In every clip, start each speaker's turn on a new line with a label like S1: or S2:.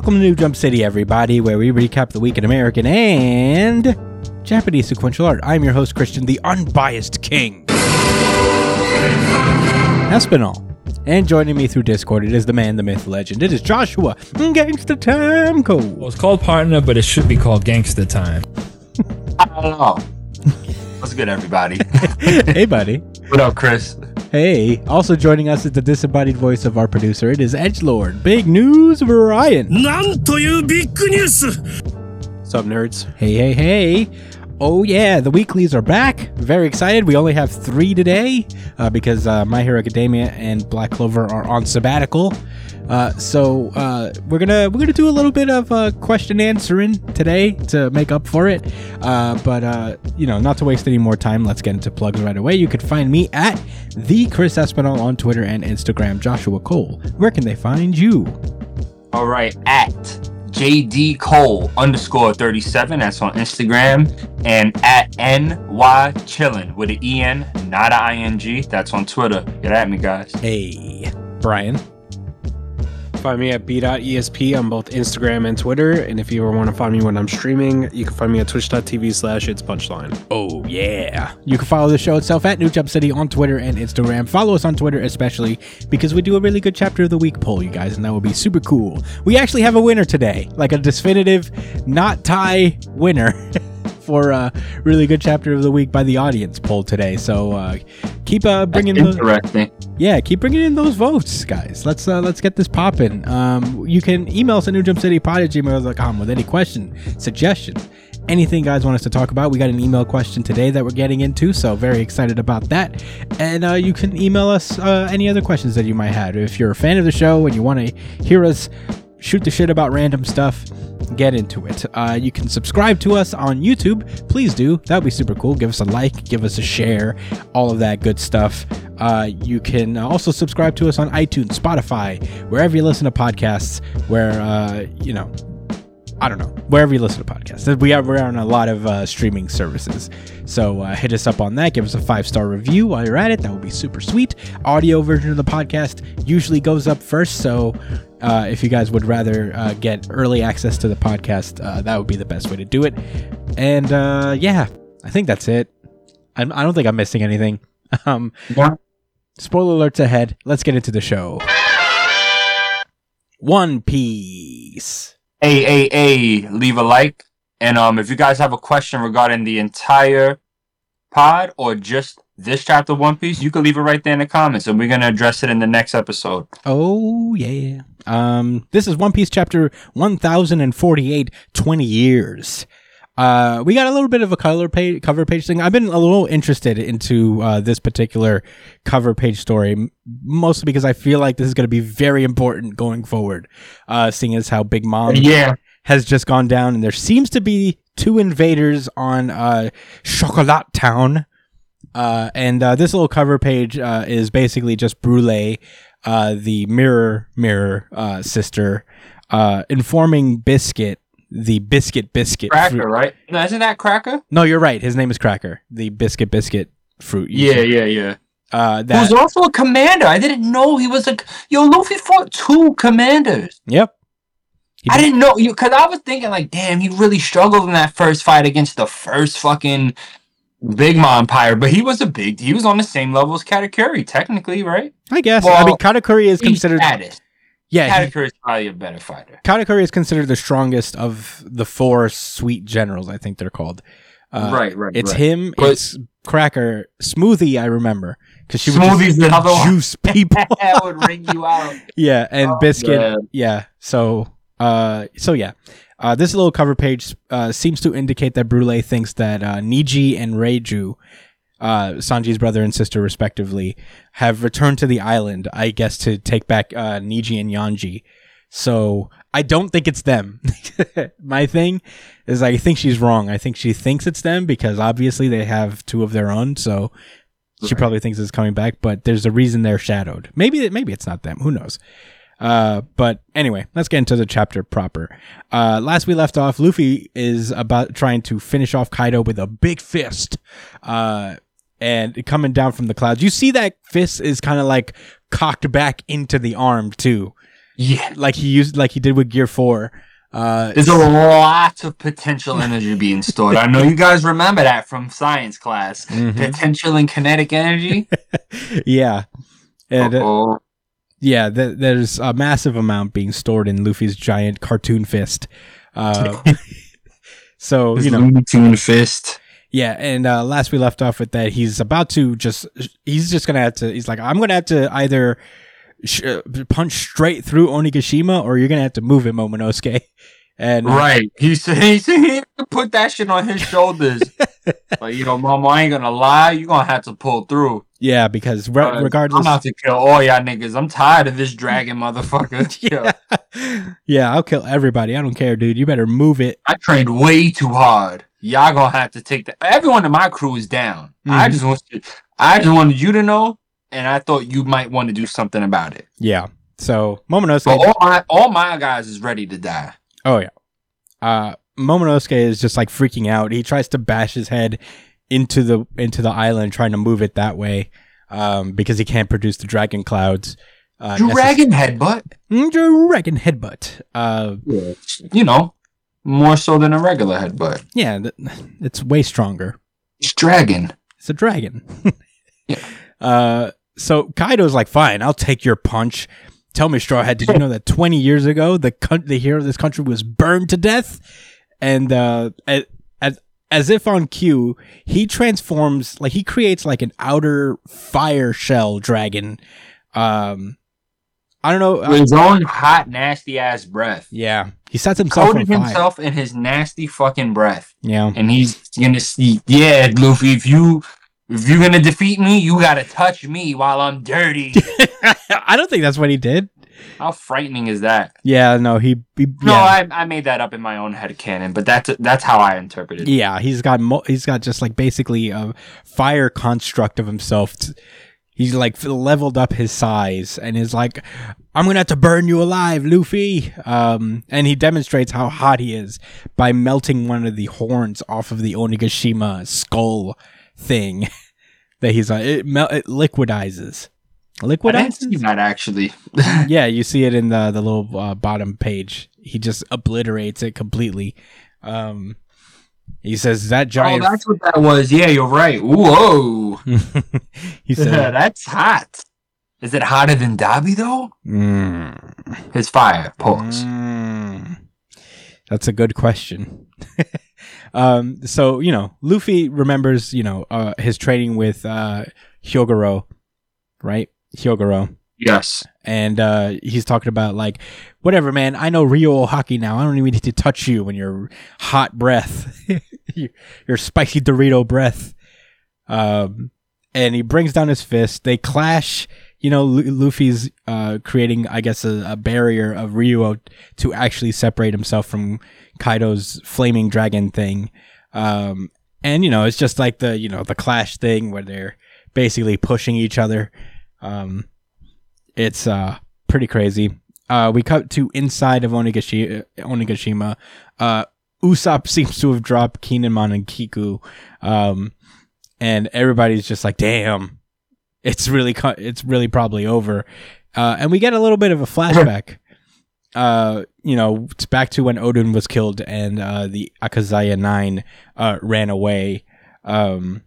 S1: Hey, welcome to New Jump City, everybody, where we recap the week in American and Japanese sequential art. I'm your host, Christian, the unbiased king. Espinal. And joining me through Discord, it is the man, the myth, legend. It is Joshua, Gangsta Time Code.
S2: Well, it's called partner, but it should be called gangsta time.
S3: I don't know. What's good, everybody?
S1: hey, buddy.
S3: what up, Chris?
S1: Hey, also joining us is the disembodied voice of our producer. It is Edgelord. Big news, Ryan.
S4: なんというビッグニュース
S1: What's up, nerds? Hey, hey, hey. Oh, yeah, the weeklies are back. Very excited. We only have three today uh, because uh, My Hero Academia and Black Clover are on sabbatical. Uh, so uh, we're gonna we're gonna do a little bit of uh, question answering today to make up for it. Uh, but you know, not to waste any more time, let's get into plugs right away. You can find me at the Chris Espinal on Twitter and Instagram. Joshua Cole. Where can they find you?
S3: All right, at JD Cole underscore 37. That's on Instagram. And at NY Chillin with an EN, not a ING. That's on Twitter. Get at me, guys.
S1: Hey, Brian.
S5: Find me at b.esp on both Instagram and Twitter. And if you ever want to find me when I'm streaming, you can find me at twitch.tv slash it's punchline.
S1: Oh, yeah. You can follow the show itself at New Jump City on Twitter and Instagram. Follow us on Twitter, especially because we do a really good chapter of the week poll, you guys, and that would be super cool. We actually have a winner today, like a definitive, not tie winner. For a really good chapter of the week by the audience poll today, so uh, keep uh, bringing
S3: That's
S1: the
S3: interesting.
S1: yeah, keep bringing in those votes, guys. Let's uh, let's get this popping. Um, you can email us at newjumpcitypod at gmail.com with any question, suggestions, anything guys want us to talk about. We got an email question today that we're getting into, so very excited about that. And uh, you can email us uh, any other questions that you might have. If you're a fan of the show and you want to hear us shoot the shit about random stuff, get into it. Uh, you can subscribe to us on YouTube. Please do. That would be super cool. Give us a like, give us a share, all of that good stuff. Uh, you can also subscribe to us on iTunes, Spotify, wherever you listen to podcasts, where, uh, you know, I don't know, wherever you listen to podcasts. We are, we're on a lot of uh, streaming services. So uh, hit us up on that. Give us a five star review while you're at it. That would be super sweet. Audio version of the podcast usually goes up first. So uh, if you guys would rather uh, get early access to the podcast, uh, that would be the best way to do it. And uh, yeah, I think that's it. I'm, I don't think I'm missing anything. Um,
S3: Yeah.
S1: spoiler alerts ahead. Let's get into the show. One Piece.
S3: A A A. Leave a like. And um, if you guys have a question regarding the entire pod or just this chapter of One Piece, you can leave it right there in the comments, and we're gonna address it in the next episode.
S1: Oh yeah. Um this is One Piece chapter 1048 20 years. Uh we got a little bit of a color page cover page thing. I've been a little interested into uh this particular cover page story mostly because I feel like this is going to be very important going forward. Uh seeing as how Big Mom
S3: Yeah.
S1: has just gone down and there seems to be two invaders on uh Chocolat Town. Uh, and uh, this little cover page uh, is basically just Brulee, uh, the mirror mirror uh, sister, uh, informing Biscuit, the Biscuit Biscuit
S3: Cracker,
S1: fruit-
S3: right? No, isn't that Cracker?
S1: No, you're right. His name is Cracker, the Biscuit Biscuit fruit.
S3: Yeah, yeah, yeah.
S1: Uh,
S3: He
S1: that.
S3: was also a commander. I didn't know he was a. Yo, Luffy fought two commanders.
S1: yep.
S3: I
S1: did-
S3: didn't know you because I was thinking like, damn, he really struggled in that first fight against the first fucking Big Mom Empire. But he was a big. He was on the same level as Katakuri, technically, right?
S1: I guess. I mean, Katakuri is considered.
S3: status.
S1: Yeah, he-
S3: Katakuri is probably a better fighter.
S1: Katakuri is considered the strongest of the four sweet generals. I think they're called. Uh,
S3: right, right.
S1: It's
S3: right.
S1: him.
S3: But-
S1: it's Cracker. Smoothie. I remember because she would
S3: Smoothie's the other
S1: just
S3: one.
S1: juice people.
S3: that would ring you out.
S1: yeah, and
S3: Oh,
S1: Biscuit.
S3: man.
S1: Yeah. So, uh, so yeah, uh, this little cover page uh, seems to indicate that Brulee thinks that uh, Niji and Reiju, uh, Sanji's brother and sister respectively, have returned to the island. I guess to take back uh, Niji and Yonji. So I don't think it's them. My thing is I think she's wrong. I think she thinks it's them because obviously they have two of their own. So she
S3: Right.
S1: probably thinks it's coming back, but there's a reason they're shadowed. Maybe maybe it's not them. Who knows? Uh, but anyway, let's get into the chapter proper. Uh, last we left off, Luffy is about trying to finish off Kaido with a big fist. Uh, and coming down from the clouds, you see that fist is kind of like cocked back into the arm too.
S3: Yeah.
S1: like he used like he did with Gear Four. Uh,
S3: There's a lot of potential energy being stored. I know you guys remember that from science class.
S1: Mhm.
S3: Potential and kinetic energy.
S1: yeah, and uh,
S3: Uh-oh.
S1: Yeah, th- there's a massive amount being stored in Luffy's giant cartoon fist. Uh, so
S3: His
S1: you know,
S3: Tune fist.
S1: Yeah, and uh, last we left off with that, he's about to just, he's just gonna have to, he's like, I'm gonna have to either sh- uh, punch straight through Onigashima or you're gonna have to move him, Momonosuke. And uh,
S3: Right. He said he said he had to put that shit on his shoulders. like, you know, mama, I ain't gonna lie, you're gonna have to pull through.
S1: Yeah, because re-
S3: Uh,
S1: regardless,
S3: I'm about to kill all y'all niggas. I'm tired of this dragon motherfucker.
S1: yeah, yeah, I'll kill everybody. I don't care, dude. You better move it.
S3: I trained way too hard. Y'all gonna have to take that. Everyone in my crew is down. I
S1: Mhm.
S3: just want to, I just wanted you to know, and I thought you might want to do something about it.
S1: Yeah. So Momonosuke,
S3: But all my all my guys is ready to die.
S1: Oh yeah. Uh Momonosuke is just like freaking out. He tries to bash his head into the into the island trying to move it that way. Um because he can't produce the dragon clouds. Uh necess-
S3: Dragon headbutt.
S1: Mm, dragon headbutt. Uh
S3: You know, more so than a regular headbutt.
S1: yeah, th- it's way stronger.
S3: It's dragon.
S1: It's a dragon.
S3: Yeah.
S1: Uh so Kaido's like, "Fine, I'll take your punch." Tell me, Straw Hat, did you know that 20 years ago the the hero of this country was burned to death? And uh, as, if on cue, he transforms like he creates like an outer fire shell dragon. Um, I don't know. uh,
S3: With his own hot, nasty ass breath.
S1: yeah, he sets himself on
S3: Coated
S1: fire.
S3: himself in his nasty fucking breath.
S1: Yeah,
S3: And he's gonna see, yeah, Luffy, if you if you're gonna defeat me, you gotta touch me while I'm dirty.
S1: I don't think that's what he did.
S3: How frightening is that?
S1: Yeah, no, he. he
S3: No,
S1: yeah.
S3: I, I made that up in my own head canon, but that's that's how I interpret it.
S1: Yeah, he's got mo- he's got just like basically a fire construct of himself. T- He's like leveled up his size and is like, "I'm gonna have to burn you alive, Luffy." Um, and he demonstrates how hot he is by melting one of the horns off of the Onigashima skull thing that he's on. It, mel- it liquidizes.
S3: I didn't see that actually.
S1: yeah, you see it in the the little uh, bottom page. He just obliterates it completely. Um, he says that giant.
S3: oh, that's what that was. Yeah, you're right. Whoa,
S1: he said,
S3: that's hot. Is it hotter than Dobby though?
S1: mm,
S3: His fire. Pause.
S1: mm. That's a good question. um, so you know, Luffy remembers you know uh, his training with uh, Hyogoro, right? Hyogoro.
S3: Yes.
S1: and uh, he's talking about like whatever man i know Ryuo haki now. I don't even need to touch you when your hot breath. Your, spicy dorito breath. Um, and he brings down his fist. They clash. You know Lu- luffy's uh, creating i guess a, a barrier of rio to actually separate himself from kaido's flaming dragon thing. Um, and you know it's just like the you know the clash thing where they're basically pushing each other um, it's uh pretty crazy. Uh, we cut to inside of Onigashi- Onigashima. Uh, Usopp seems to have dropped Kinemon and Kiku, um, and everybody's just like, "Damn, it's really cu- it's really probably over." Uh, and we get a little bit of a flashback. Uh, you know, it's back to when Oden was killed and uh, the Akazaya Nine uh, ran away. Um,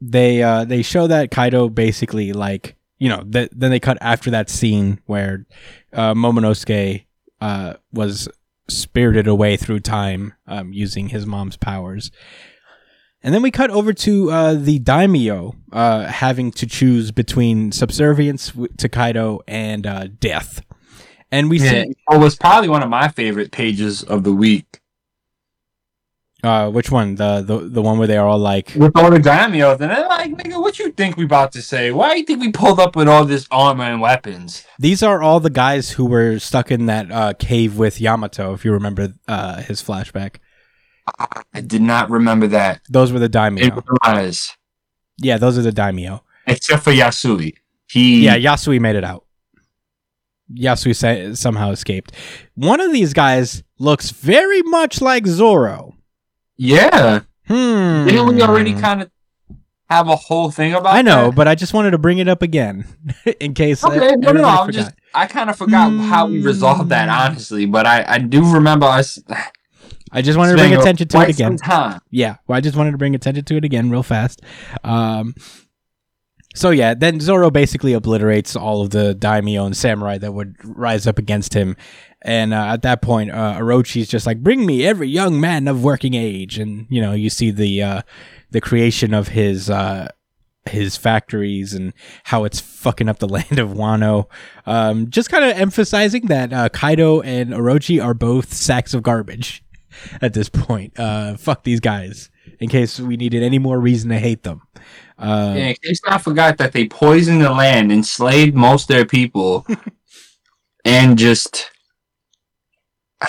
S1: they uh, they show that Kaido basically like you know th- then they cut after that scene where uh, Momonosuke uh, was spirited away through time um, using his mom's powers. And then we cut over to uh, the daimyo uh, having to choose between subservience w- to Kaido and uh, death. And we
S3: Yeah.
S1: see
S3: It was probably one of my favorite pages of the week.
S1: Uh, which one the, the the one where they are all like
S3: With all the daimyos, and they're like, nigga, what you think we about to say? Why do you think we pulled up with all this armor and weapons?
S1: These are all the guys who were stuck in that uh, cave with Yamato, if you remember uh, his flashback.
S3: I did not remember that.
S1: Those were the daimyo. Yeah, those are the daimyo.
S3: except for Yasuie. He,
S1: Yeah, Yasuie made it out. Yasuie sa- somehow escaped. One of these guys looks very much like Zoro.
S3: Yeah.
S1: Hmm.
S3: Didn't we already kind of have a whole thing about.
S1: I know,
S3: that.
S1: but I just wanted to bring it up again in case.
S3: Okay, no, no, no. I'm just. I kind of forgot how we resolved that,
S1: Hmm.
S3: honestly. But I, I do remember us.
S1: I just wanted to bring attention to it again.
S3: Time.
S1: Yeah, well, I just wanted to bring attention to it again real fast. Um, so yeah, then Zoro basically obliterates all of the daimyo and samurai that would rise up against him, and uh, at that point, uh, Orochi's just like, "Bring me every young man of working age," and you know, you see the uh, the creation of his. Uh, his factories and how it's fucking up the land of Wano. Um, just kind of emphasizing that uh, Kaido and Orochi are both sacks of garbage at this point. Uh, fuck these guys. In case we needed any more reason to hate them. Uh,
S3: Yeah, in case I forgot that they poisoned the land, enslaved most of their people, and just.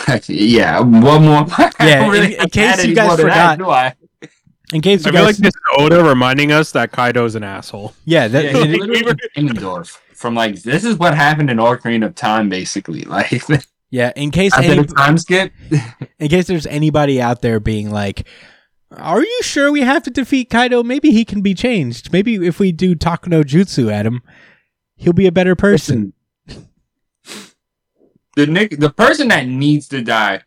S3: yeah, one more.
S1: Yeah,
S3: don't
S1: in- in case you guys
S3: more that,
S1: forgot-
S3: do I?
S1: in case
S5: I
S1: you
S5: feel like this Oda reminding us that Kaido's an asshole.
S1: yeah, that,
S3: Yeah, he's literally from like this is what happened in Ocarina of Time, basically. Like
S1: yeah. In case any,
S3: the time skip.
S1: in case there's anybody out there being like, "Are you sure we have to defeat Kaido? Maybe he can be changed. Maybe if we do Talk no Jutsu at him, he'll be a better person."
S3: the Nick, the person that needs to die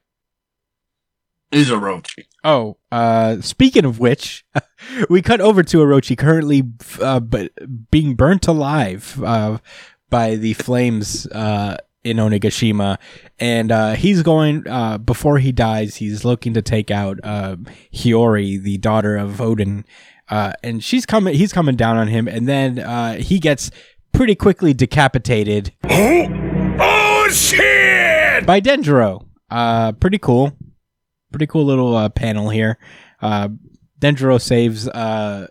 S3: is Orochi.
S1: Oh, uh, speaking of which, we cut over to Orochi currently uh, but being burnt alive uh, by the flames uh, in Onigashima, and uh, he's going uh, before he dies. He's looking to take out uh, Hiyori, the daughter of Oden, uh, and she's coming. He's coming down on him, and then uh, he gets pretty quickly decapitated
S4: Oh oh shit!
S1: by Denjiro. Uh, pretty cool. Pretty cool little uh, panel here. Uh, Denjiro saves uh,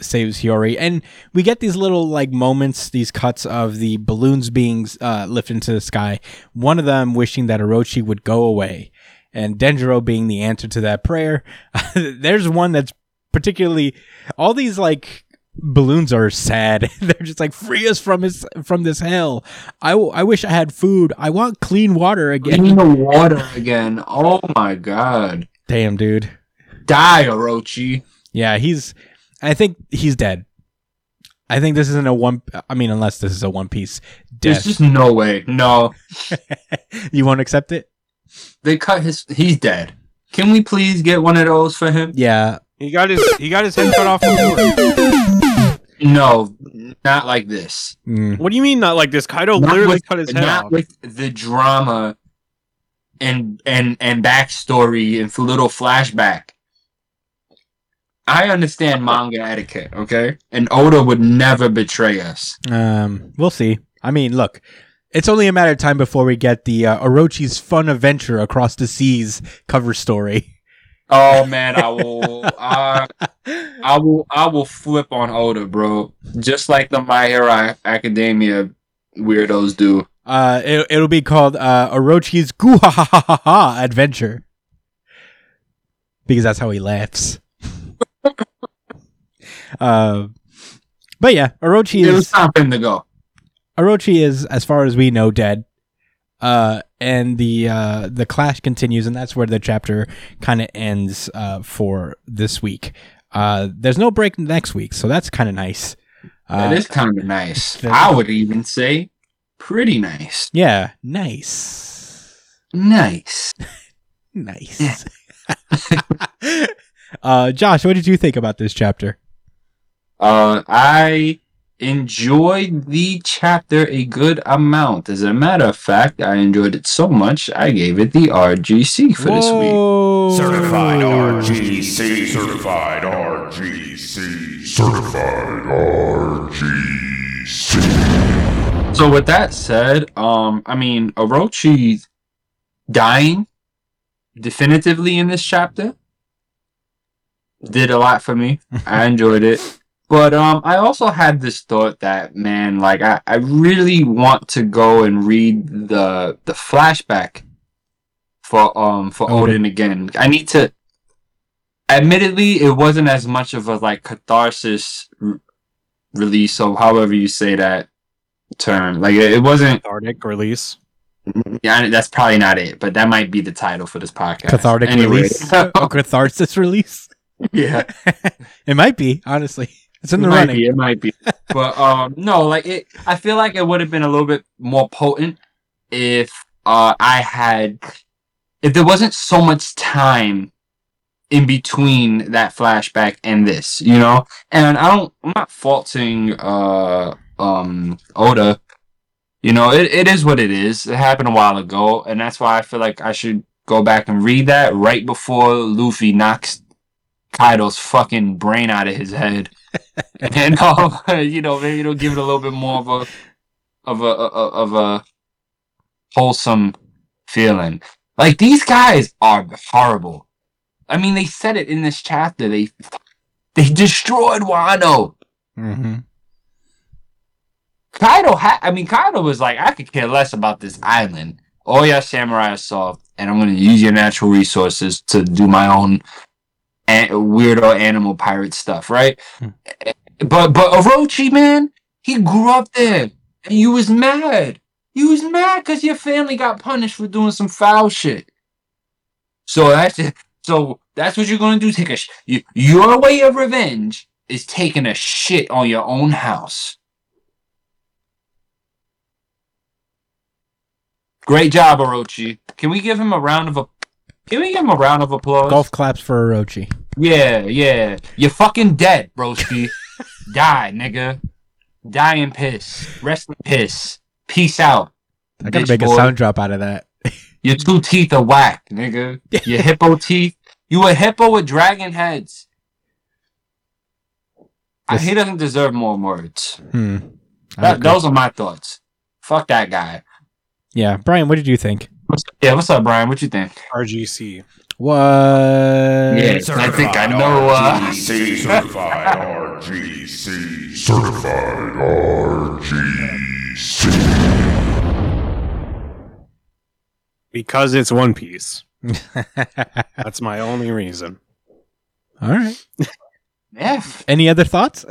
S1: saves Hiyori, and we get these little like moments, these cuts of the balloons being uh, lifted into the sky. One of them wishing that Orochi would go away, and Denjiro being the answer to that prayer. There's one that's particularly all these like balloons are sad. They're just like free us from his from this hell. I, w- I wish I had food. I want clean water again.
S3: clean water again. Oh my god.
S1: Damn, dude.
S3: Die, Orochi.
S1: Yeah, he's. I think he's dead. I think this isn't a one. I mean, unless this is a One Piece
S3: There's just no way. No.
S1: you won't accept it?
S3: They cut his he's dead. Can we please get one of those for him?
S1: Yeah.
S5: He got his he got his head cut off before.
S3: No, not like this.
S1: Mm.
S5: What do you mean not like this? Kaido
S3: Not
S5: literally
S3: with-
S5: cut his head
S3: not
S5: off.
S3: with the drama and and and backstory and little flashback. I understand manga etiquette, okay? And Oda would never betray us.
S1: Um. We'll see. I mean, look. It's only a matter of time before we get the uh, Orochi's fun adventure across the seas cover story.
S3: Oh man, I will. uh, I will. I will flip on Oda, bro. Just like the My Hero Academia weirdos do.
S1: Uh, it, it'll be called uh, Orochi's Goo ha ha ha ha adventure because that's how he laughs. Uh, but yeah, Orochi
S3: It
S1: is
S3: for him to go.
S1: Orochi is, as far as we know, dead. Uh, and the uh, the clash continues, and that's where the chapter kind of ends uh, for this week. Uh, there's no break next week, so that's kind of nice. Uh,
S3: That is kind of nice.
S1: that-
S3: I would even say pretty nice.
S1: yeah, nice.
S3: Nice.
S1: Nice. uh, Josh, what did you think about this chapter?
S3: Uh, I enjoyed the chapter a good amount. As a matter of fact, I enjoyed it so much I gave it the RGC for this week.
S1: Whoa.
S6: Certified RGC. Certified RGC. Certified RGC.
S3: So with that said, um, I mean, Orochi dying definitively in this chapter did a lot for me. I enjoyed it. But um I also had this thought that man, like I, I really want to go and read the the flashback for um for
S1: Oden.
S3: Oden again. I need to admittedly it wasn't as much of a like catharsis release or however you say that term. Like it, it wasn't
S5: Cathartic release.
S3: yeah, that's probably not it, but that might be the title for this podcast.
S1: Cathartic
S3: Anyway.
S1: release. a catharsis release.
S3: yeah.
S1: it might be, honestly. It's in
S5: It
S1: the running.
S5: be. It might be.
S3: but um no like it i feel like it would have been a little bit more potent if uh i had if there wasn't so much time in between that flashback and this you know and i don't i'm not faulting uh um oda you know it, it is what it is it happened a while ago and that's why i feel like i should go back and read that right before luffy knocks kaido's fucking brain out of his head and um, you know maybe it'll give it a little bit more of a of a, of a wholesome feeling. Like these guys are horrible. I mean, they said it in this chapter. They they destroyed Wano.
S1: hmm
S3: Kaido, ha- I mean, Kaido was like, I could care less about this island. All your samurai are soft, and I'm going to use your natural resources to do my own a- weirdo animal pirate stuff, right?
S1: Hmm.
S3: But but Orochi, man, he grew up there, and you was mad. You was mad because your family got punished for doing some foul shit. So that's so that's what you're going to do. Take a sh- you, your way of revenge is taking a shit on your own house. Great job, Orochi. Can we give him a round of a Can we give him a round of applause?
S1: Golf claps for Orochi.
S3: Yeah, yeah. You're fucking dead, broski. Die, nigga. Die in piss. Rest in piss. Peace out.
S1: I gotta
S3: bitch
S1: make a sound drop out of that.
S3: Your two teeth are whack, nigga. Your hippo teeth. You a hippo with dragon heads. I, he doesn't deserve more words.
S1: Hmm.
S3: That, those are my thoughts. Fuck that guy.
S1: yeah, Brian, what did you think?
S3: What's, yeah, what's up, Brian? What you think?
S5: RGC.
S1: What?
S3: Yes, I think I know. Uh,
S6: RGC certified RGC certified RGC.
S5: Because it's One Piece. That's my only reason.
S1: All right.
S3: yeah,
S1: Any other thoughts?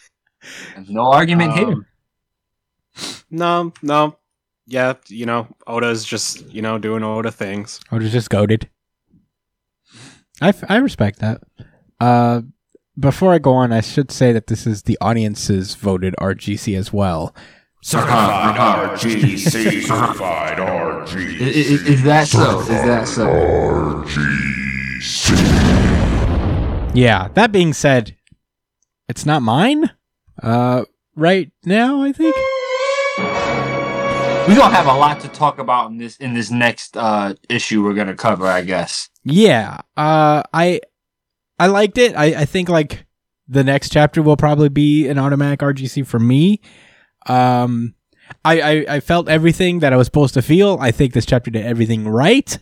S3: no argument here.
S5: Um, No, no. Yeah, you know, Oda's just, you know, doing Oda things.
S1: Or just goaded. I, f- I respect that. Uh, before I go on, I should say that this is the audience's voted RGC as well.
S6: Certified RGC certified RGC.
S3: Is, is, is that so? Is that so?
S6: RGC.
S1: Yeah. That being said, it's not mine. Uh, right now, I think.
S3: We're gonna have a lot to talk about in this in this next uh issue we're gonna cover, I guess.
S1: Yeah. Uh, I I liked it. I I think like the next chapter will probably be an automatic RGC for me. Um, I, I I felt everything that I was supposed to feel. I think this chapter did everything right,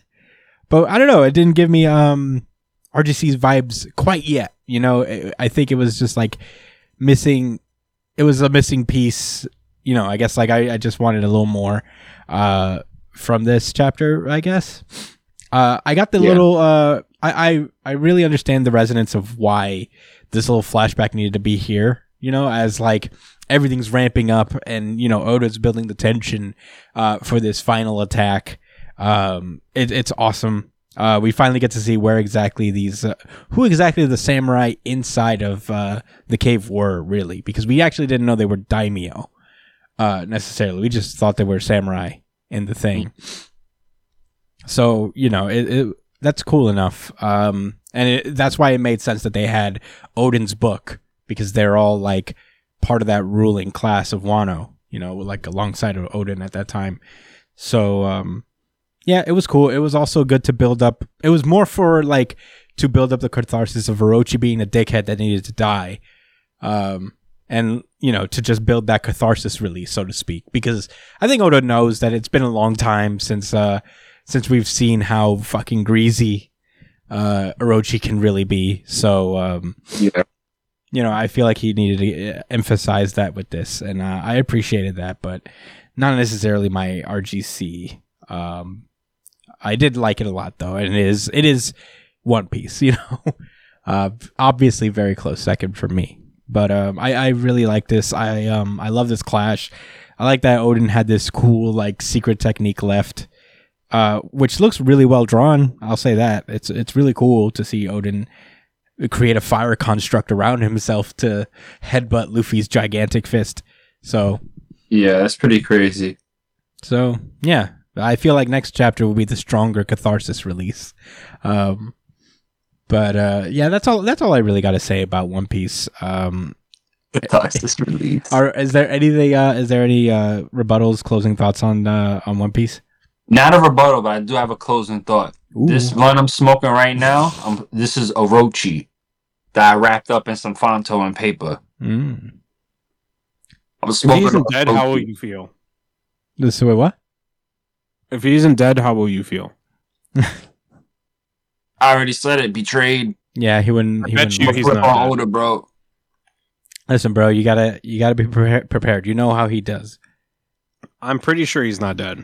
S1: but I don't know. It didn't give me um RGC's vibes quite yet. You know, I think it was just like missing. It was a missing piece. You know, I guess like I, I just wanted a little more uh from this chapter. I guess. Uh, I got the
S3: Yeah.
S1: little. Uh, I, I I really understand the resonance of why this little flashback needed to be here. You know, as like everything's ramping up, and you know Oda's building the tension uh, for this final attack. Um, it, it's awesome. Uh, we finally get to see where exactly these, uh, who exactly the samurai inside of uh, the cave were, really, because we actually didn't know they were daimyo uh, necessarily. We just thought they were samurai in the thing. So you know, it, it that's cool enough. Um, and it, that's why it made sense that they had Oden's book because they're all like part of that ruling class of Wano. You know, like alongside of Odin at that time. So um, yeah, it was cool. It was also good to build up. It was more for like to build up the catharsis of Orochi being a dickhead that needed to die. Um, and you know to just build that catharsis release, so to speak, because I think Oda knows that it's been a long time since uh since we've seen how fucking greasy uh Orochi can really be. So um
S3: Yeah.
S1: you know, I feel like he needed to uh, emphasize that with this, and uh, I appreciated that, but not necessarily my RGC. Um, I did like it a lot though, and it is it is One Piece, you know. uh, obviously, very close second for me, but um, I I really like this. I um I love this clash. I like that Oden had this cool like secret technique left, uh, which looks really well drawn. I'll say that it's it's really cool to see Oden create a fire construct around himself to headbutt Luffy's gigantic fist. So,
S3: Yeah, that's pretty crazy.
S1: so yeah, I feel like next chapter will be the stronger catharsis release. Um, but uh, yeah, that's all. That's all I really got to say about One Piece. Um,
S3: That's this release.
S1: are is there anything? Uh, is there any uh, rebuttals, closing thoughts on uh, on One Piece?
S3: Not a rebuttal, but I do have a closing thought.
S1: Ooh.
S3: This one I'm smoking right now, um, this is Orochi that I wrapped up in some Fonto and paper.
S1: Mm.
S3: I'm
S5: If
S3: smoking.
S5: he isn't dead, how will you feel?
S1: This wait, what?
S5: If he isn't dead, how will you feel?
S3: I already said it. Betrayed.
S1: Yeah, he wouldn't.
S5: I
S1: He
S5: bet
S1: wouldn't
S5: you
S3: I'm
S5: he's
S3: flip
S5: not
S3: older, bro.
S1: Listen, bro, you gotta you gotta be prepared. Prepared. You know how he does.
S5: I'm pretty sure he's not dead.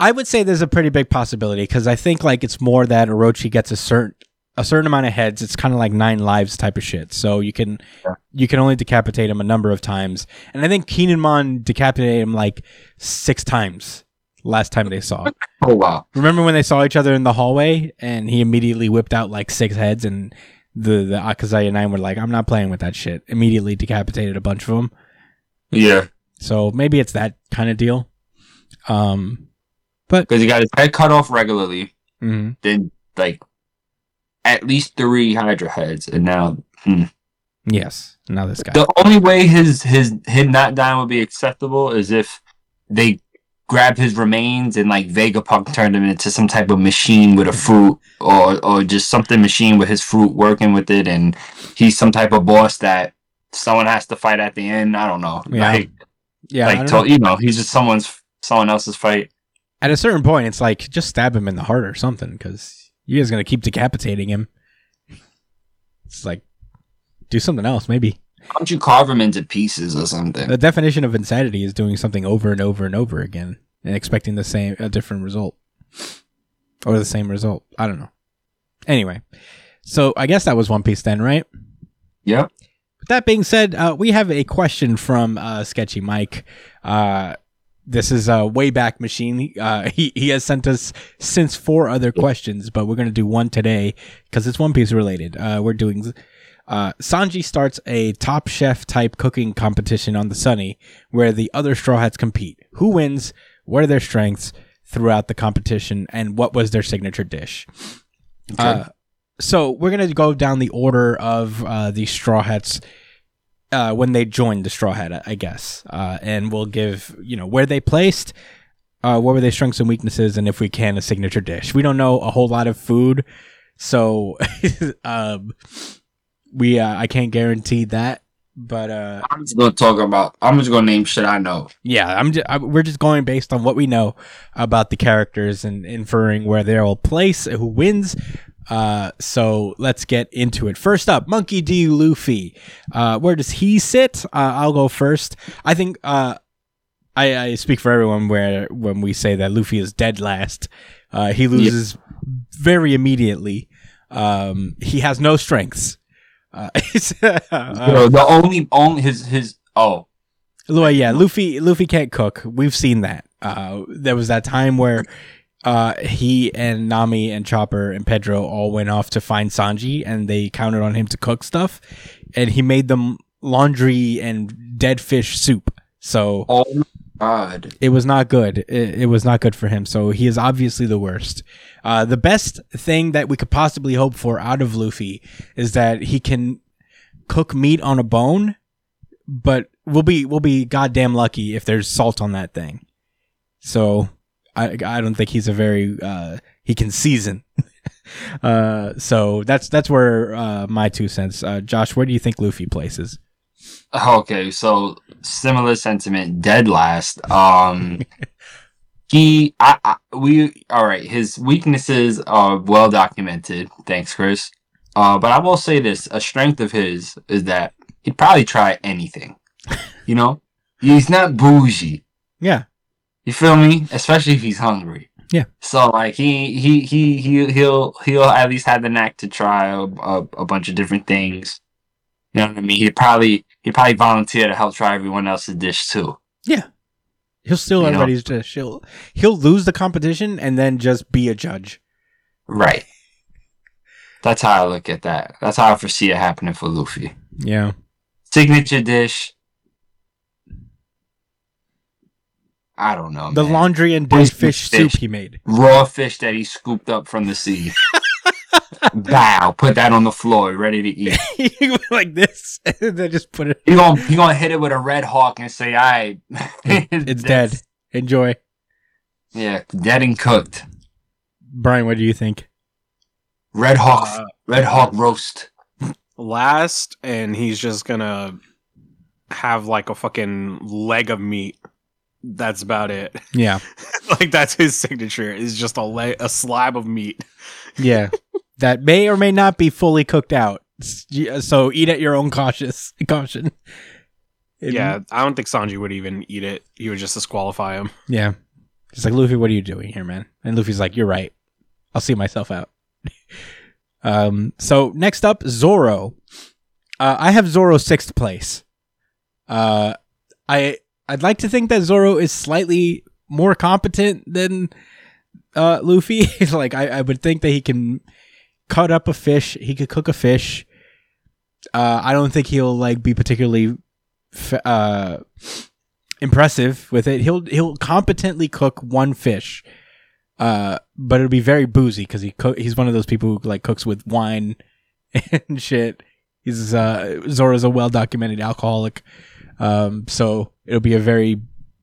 S1: I would say there's a pretty big possibility because I think like it's more that Orochi gets a certain a certain amount of heads. It's kind of like nine lives type of shit. So you can
S3: Yeah.
S1: you can only decapitate him a number of times, and I think Kinemon decapitated him like six times last time they saw.
S3: Oh wow.
S1: Remember when they saw each other in the hallway and he immediately whipped out like six heads and the the Akazaya Nine were like, I'm not playing with that shit. Immediately decapitated a bunch of them.
S3: Yeah,
S1: So maybe it's that kind of deal. Um, but
S3: because he got his head cut off regularly.
S1: mhm.
S3: Then like at least three Hydra heads, and now
S1: yes. Now this guy.
S3: the only way his his him not dying would be acceptable is if they grabbed his remains and like Vegapunk turned him into some type of machine with a fruit or or just something machine with his fruit working with it and he's some type of boss that someone has to fight at the end. I don't know.
S1: Yeah.
S3: Like
S1: yeah.
S3: Like to,
S1: know.
S3: you know, he's just someone's someone else's fight.
S1: At a certain point, it's like just stab him in the heart or something because you guys gonna keep decapitating him. It's like do something else, maybe.
S3: Why don't you carve them into pieces or something?
S1: The definition of insanity is doing something over and over and over again and expecting the same, a different result, or the same result. I don't know. Anyway, so I guess that was One Piece then, right?
S3: Yep.
S1: With that being said, uh, we have a question from uh, Sketchy Mike. Uh, this is a Wayback Machine. Uh, he he has sent us since four other questions, but we're gonna do one today because it's One Piece related. Uh, we're doing. Uh, Sanji starts a Top Chef type cooking competition on the Sunny, where the other Straw Hats compete. Who wins? What are their strengths throughout the competition, and what was their signature dish? Uh, so we're gonna go down the order of uh, the Straw Hats uh, when they joined the Straw Hat, I- I guess, uh, and we'll give you know where they placed, uh, what were their strengths and weaknesses, and if we can, a signature dish. We don't know a whole lot of food, so um, we uh, I can't guarantee that, but uh,
S3: I'm just gonna talk about. I'm just gonna name shit I know.
S1: yeah, I'm just I, we're just going based on what we know about the characters and inferring where they'll place, who wins. Uh, so let's get into it. First up, Monkey D. Luffy. Uh, where does he sit? Uh, I'll go first. I think uh, I, I speak for everyone where when we say that Luffy is dead last. Uh, he loses very immediately. Um, he has no strengths. Uh, uh,
S3: the only only his his oh
S1: Well, yeah, Luffy Luffy can't cook. We've seen that. Uh, there was that time where uh, he and Nami and Chopper and Pedro all went off to find Sanji, and they counted on him to cook stuff, and he made them laundry and dead fish soup. So
S3: oh god.
S1: it was not good. It, it was not good for him. So he is obviously the worst. Uh, the best thing that we could possibly hope for out of Luffy is that he can cook meat on a bone, but we'll be we'll be goddamn lucky if there's salt on that thing. So I I don't think he's a very uh, he can season. uh, so that's that's where uh, my two cents. Uh, Josh, where do you think Luffy places?
S3: Okay, so similar sentiment. Dead last. Um, he, I, I, we, all right. His weaknesses are well documented. Thanks, Chris. Uh, but I will say this: a strength of his is that he'd probably try anything. You know, he's not bougie.
S1: Yeah,
S3: You feel me? Especially if he's hungry.
S1: Yeah.
S3: So like he he he he he'll he'll at least have the knack to try a, a, a bunch of different things. You know what I mean? He'd probably he'd probably volunteer to help try everyone else's dish too. Yeah.
S1: He'll steal
S3: You know?
S1: everybody's dish. He'll he'll lose the competition and then just be a judge.
S3: Right. That's how I look at that. That's how I foresee it happening for Luffy.
S1: Yeah.
S3: Signature dish. I don't know.
S1: The
S3: man.
S1: laundry and dish fish
S3: fish.
S1: soup he made.
S3: raw fish that he scooped up from the sea. Bow, put that on the floor, ready to eat.
S1: he like this, and then just put it.
S3: He gonna he gonna hit it with a red hawk and say, "All right,
S1: It's dead. Enjoy,
S3: Yeah, dead and cooked.
S1: Brian. What do you think?
S3: Red hawk,
S5: Uh,
S3: red hawk roast.
S5: last, and he's just gonna have like a fucking leg of meat. That's about it.
S1: Yeah,
S5: like that's his signature. Is just a leg, a slab of meat.
S1: yeah. That may or may not be fully cooked out. So eat at your own cautious caution.
S5: Yeah, I don't think Sanji would even eat it. He would just disqualify him.
S1: yeah. He's like Luffy, what are you doing here, man? And Luffy's like, you're right. I'll see myself out. um. So next up, Zoro. Uh, I have Zoro sixth place. Uh, I I'd like to think that Zoro is slightly more competent than uh, Luffy. like I, I would think that he can cut up a fish. He could cook a fish. Uh, I don't think he'll like be particularly f- uh, impressive with it. He'll he'll competently cook one fish. Uh, but it'll be very boozy because he cook. He's one of those people who like cooks with wine and shit. He's uh Zoro's a well documented alcoholic. Um, so it'll be a very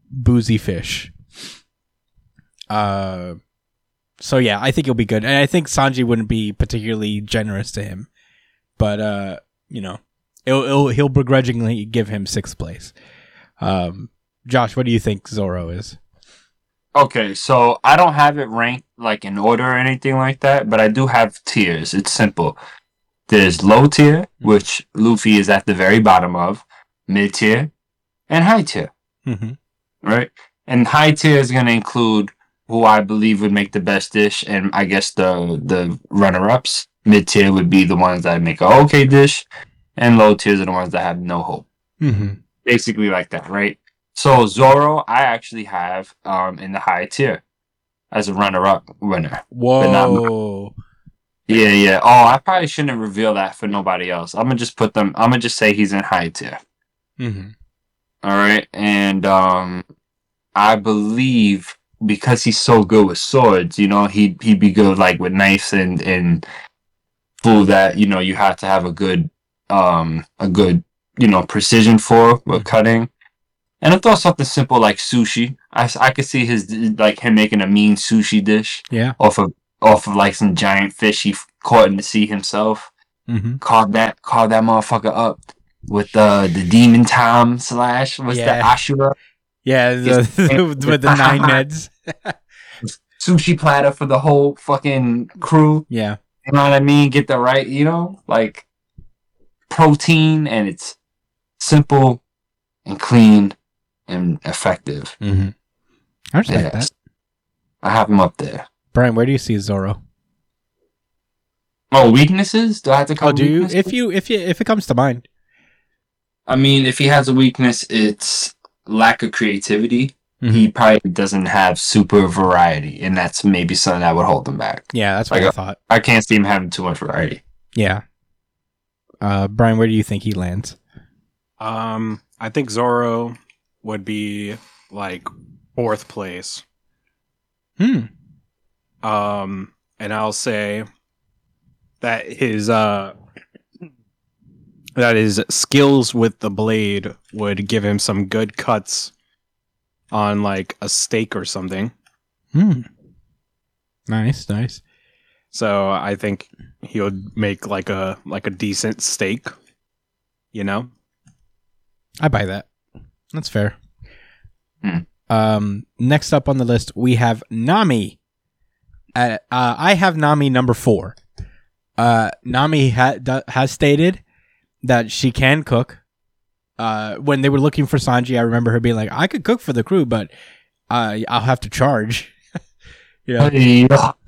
S1: boozy fish. Uh, so yeah, I think he'll be good, and I think Sanji wouldn't be particularly generous to him, but uh, you know, it'll, it'll he'll begrudgingly give him sixth place. Um, Josh, what do you think Zoro is?
S3: Okay, so I don't have it ranked like in order or anything like that, but I do have tiers. It's simple. There's low tier, which Luffy is at the very bottom of, mid tier, and high tier.
S1: Mm-hmm.
S3: right? And high tier is going to include who I believe would make the best dish, and I guess the the runner ups. Mid tier would be the ones that make a okay dish, and low tiers are the ones that have no hope.
S1: Mm-hmm.
S3: Basically, like that, right? So Zoro, I actually have um in the high tier as a runner up winner.
S1: Whoa.
S3: Yeah, yeah. Oh, I probably shouldn't reveal that for nobody else. I'm gonna just put them. I'm gonna just say he's in high tier.
S1: Mm-hmm.
S3: All right, and um, I believe because he's so good with swords, you know, he he'd be good like with knives and and food that you know you have to have a good um a good you know precision for with cutting. And I thought something simple like sushi. I, I could see his like him making a mean sushi dish
S1: Yeah.
S3: off of off of like some giant fish he caught in the sea himself
S1: Mm-hmm.
S3: carve that carve that motherfucker up with the the demon time slash what's
S1: Yeah.
S3: the Ashura
S1: Yeah, the, with the nine Neds.
S3: sushi platter for the whole fucking crew.
S1: Yeah.
S3: You know what I mean? Get the right, you know, like protein and it's simple and clean and effective.
S1: Mm-hmm. I respect
S3: Yes.
S1: that.
S3: I have him up there.
S1: Brian, where do you see Zoro?
S3: Oh, weaknesses? Do I have to call?
S1: Oh, do you? If you, if you, if it comes to mind.
S3: I mean, if he has a weakness, it's lack of creativity.
S1: Mhm.
S3: He probably doesn't have super variety, and that's maybe something that would hold him back.
S1: Yeah, that's what
S3: Like
S1: I
S3: a-
S1: thought.
S3: I can't see him having too much variety.
S1: Yeah. Uh, Brian, where do you think he lands?
S5: Um, I think Zoro would be like fourth place.
S1: Hmm.
S5: Um, and I'll say that his uh that his skills with the blade would give him some good cuts on like a steak or something.
S1: Hmm. Nice, nice.
S5: So I think he would make like a like a decent steak. You know?
S1: I buy that. That's fair.
S3: Hmm.
S1: Um, next up on the list, we have Nami. Uh, uh, I have Nami number four. Uh, Nami ha- d- has stated that she can cook. Uh, when they were looking for Sanji, I remember her being like, "I could cook for the crew, but uh, I'll have to charge." yeah.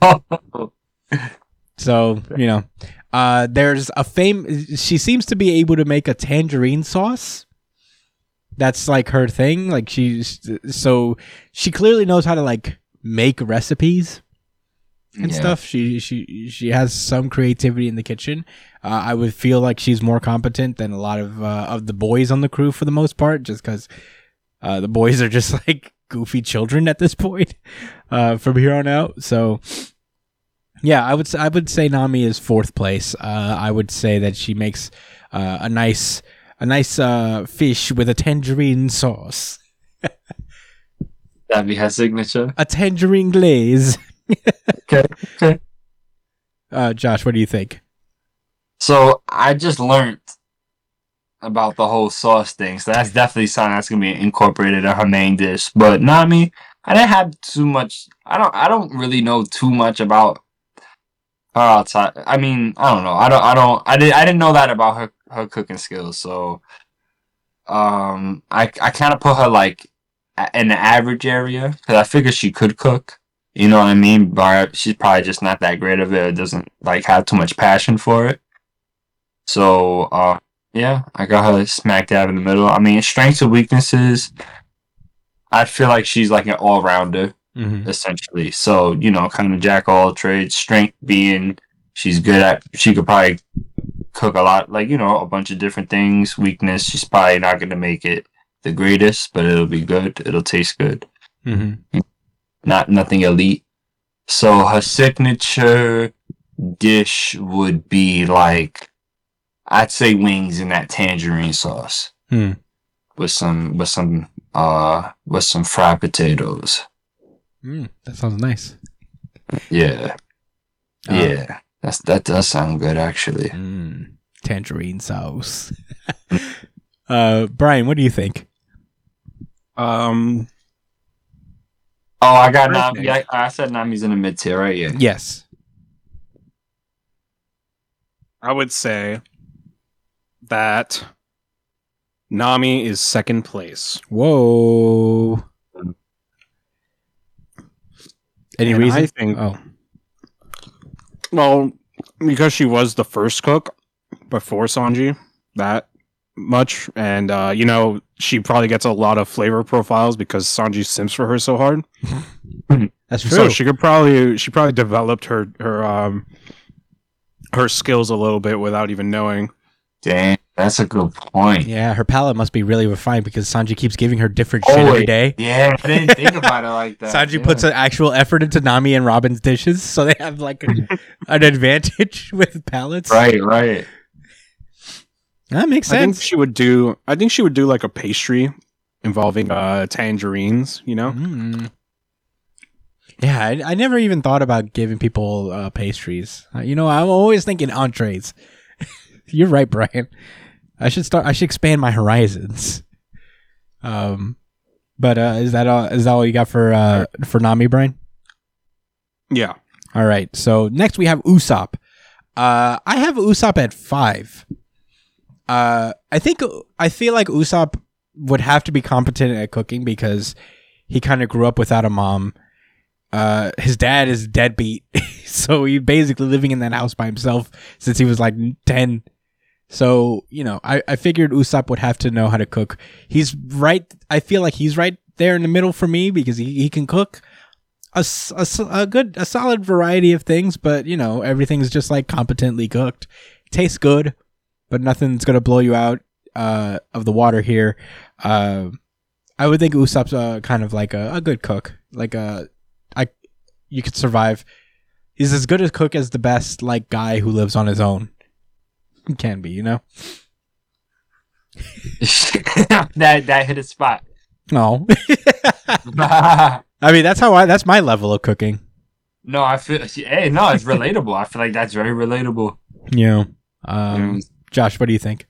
S1: So you know, uh, there's a fame. She seems to be able to make a tangerine sauce. That's like her thing. Like she's so she clearly knows how to like make recipes. And
S3: Yeah.
S1: stuff. She she she has some creativity in the kitchen. Uh, I would feel like she's more competent than a lot of uh, of the boys on the crew for the most part, just because uh, the boys are just like goofy children at this point uh, from here on out. So yeah, I would I would say Nami is fourth place. Uh, I would say that she makes uh, a nice a nice uh, fish with a tangerine sauce,
S3: That'd be her signature.
S1: a tangerine glaze.
S3: Okay. Okay.
S1: Uh, Josh, what do you think?
S3: So I just learned about the whole sauce thing. So that's definitely something that's gonna be incorporated in her main dish. But Nami, I didn't have too much. I don't. I don't really know too much about her outside. I mean, I don't know. I don't. I don't. I did. I didn't know that about her her cooking skills. So, um, I I kind of put her like in the average area because I figured she could cook. You know what I mean? But she's probably just not that great of it. Doesn't like have too much passion for it. So, uh, yeah, I got her smack dab in the middle. I mean, strengths and weaknesses. I feel like she's like an all rounder
S1: Mm-hmm.
S3: essentially. So you know, kind of jack all trades. Strength being she's good at. She could probably cook a lot, like you know, a bunch of different things. Weakness, she's probably not going to make it the greatest, but it'll be good. It'll taste good.
S1: Mm-hmm.
S3: Not nothing elite. So her signature dish would be like, I'd say wings in that tangerine sauce
S1: Hmm.
S3: with some with some uh with some fried potatoes.
S1: Mm, that sounds nice.
S3: Yeah.
S1: Uh,
S3: Yeah, that's that does sound good actually.
S1: Mm, tangerine sauce. uh, Brian, what do you think?
S5: Um,
S3: Oh, I got
S5: Perfect.
S3: Nami. I, I said Nami's in the mid tier, right? Yeah.
S1: Yes.
S5: I would say that Nami is second place.
S1: Whoa. Any
S5: And
S1: reason?
S5: I think,
S1: oh,
S5: well, because she was the first cook before Sanji, that much, and uh, you know, she probably gets a lot of flavor profiles because Sanji simps for her so hard.
S1: that's true.
S5: So she could probably she probably developed her her um her skills a little bit without even knowing.
S3: Dang, that's a good point.
S1: yeah, her palate must be really refined because Sanji keeps giving her different shit
S3: Oh,
S1: every
S3: wait.
S1: day.
S3: Yeah, I didn't think about it like that.
S1: Sanji
S3: yeah.
S1: puts an actual effort into Nami and Robin's dishes, so they have like a, an advantage with palates.
S3: right, right.
S1: That makes sense.
S5: I think she would do. I think she would do like a pastry involving uh tangerines. You know,
S1: Mm. Yeah, I, I never even thought about giving people uh, pastries. Uh, you know, I'm always thinking entrees. You're right, Brian. I should start. I should expand my horizons. Um, but uh, is that all? Is that all you got for uh for Nami, Brian?
S5: yeah.
S1: All right. So next we have Usopp. Uh, I have Usopp at five. Uh, I think I feel like Usopp would have to be competent at cooking because he kind of grew up without a mom. Uh, his dad is deadbeat, so he's basically living in that house by himself since he was like ten. So you know, I, I figured Usopp would have to know how to cook. He's right. I feel like he's right there in the middle for me because he, he can cook a a good a solid variety of things, but you know everything's just like competently cooked. Tastes good, but nothing's gonna blow you out uh, of the water here. Uh, I would think Usopp's uh, kind of like a, a good cook. Like a, I, you could survive. He's as good a cook as the best like guy who lives on his own. Can be, you know.
S3: that that hit a spot.
S1: No,
S3: no,
S1: I mean that's how I. That's my level of cooking.
S3: No, I feel. Hey, no, it's relatable. I feel like that's very relatable.
S1: Yeah. Um, Josh, what do you think?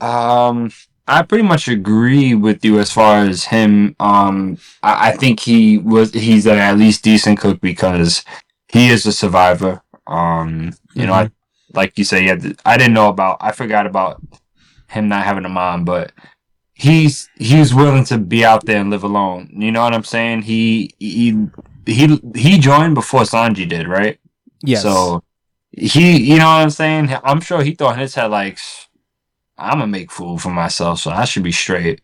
S3: Um, I pretty much agree with you as far as him. Um, I, I think he was he's an at least decent cook because he is a survivor. Um, you know, I like you say, yeah, I didn't know about. I forgot about him not having a mom, but he's he's willing to be out there and live alone. You know what I'm saying? He he he he joined before Sanji did, right?
S1: Yes.
S3: So he, you know what I'm saying? I'm sure he thought in his head like, I'm gonna make food for myself, so I should be straight.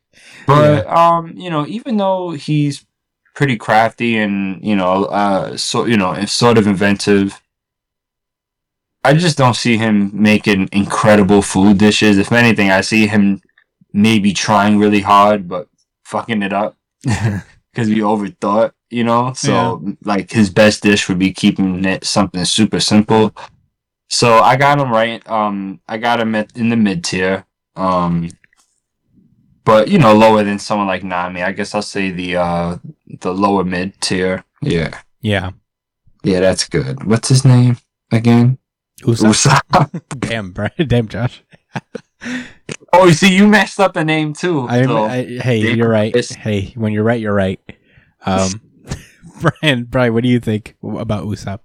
S3: But um, you know, even though he's pretty crafty and you know, uh, so you know, it's sort of inventive. I just don't see him making incredible food dishes. If anything, I see him maybe trying really hard but fucking it up because we overthought, you know. So like his best dish would be keeping it something super simple. So I got him right. Um, I got him at, in the mid tier. Um, but you know, lower than someone like Nami. I guess I'll say the uh the lower mid tier. Yeah,
S1: Yeah.
S3: yeah, that's good. What's his name again?
S1: Usopp.
S3: Usopp.
S1: Damn, Brian. Damn, Josh.
S3: oh, you see, you messed up the name too.
S1: I,
S3: so-
S1: I, hey,
S3: Damn,
S1: you're right.
S3: it's-
S1: Hey, when you're right, you're right. Um, Brian, Brian, what do you think about Usopp?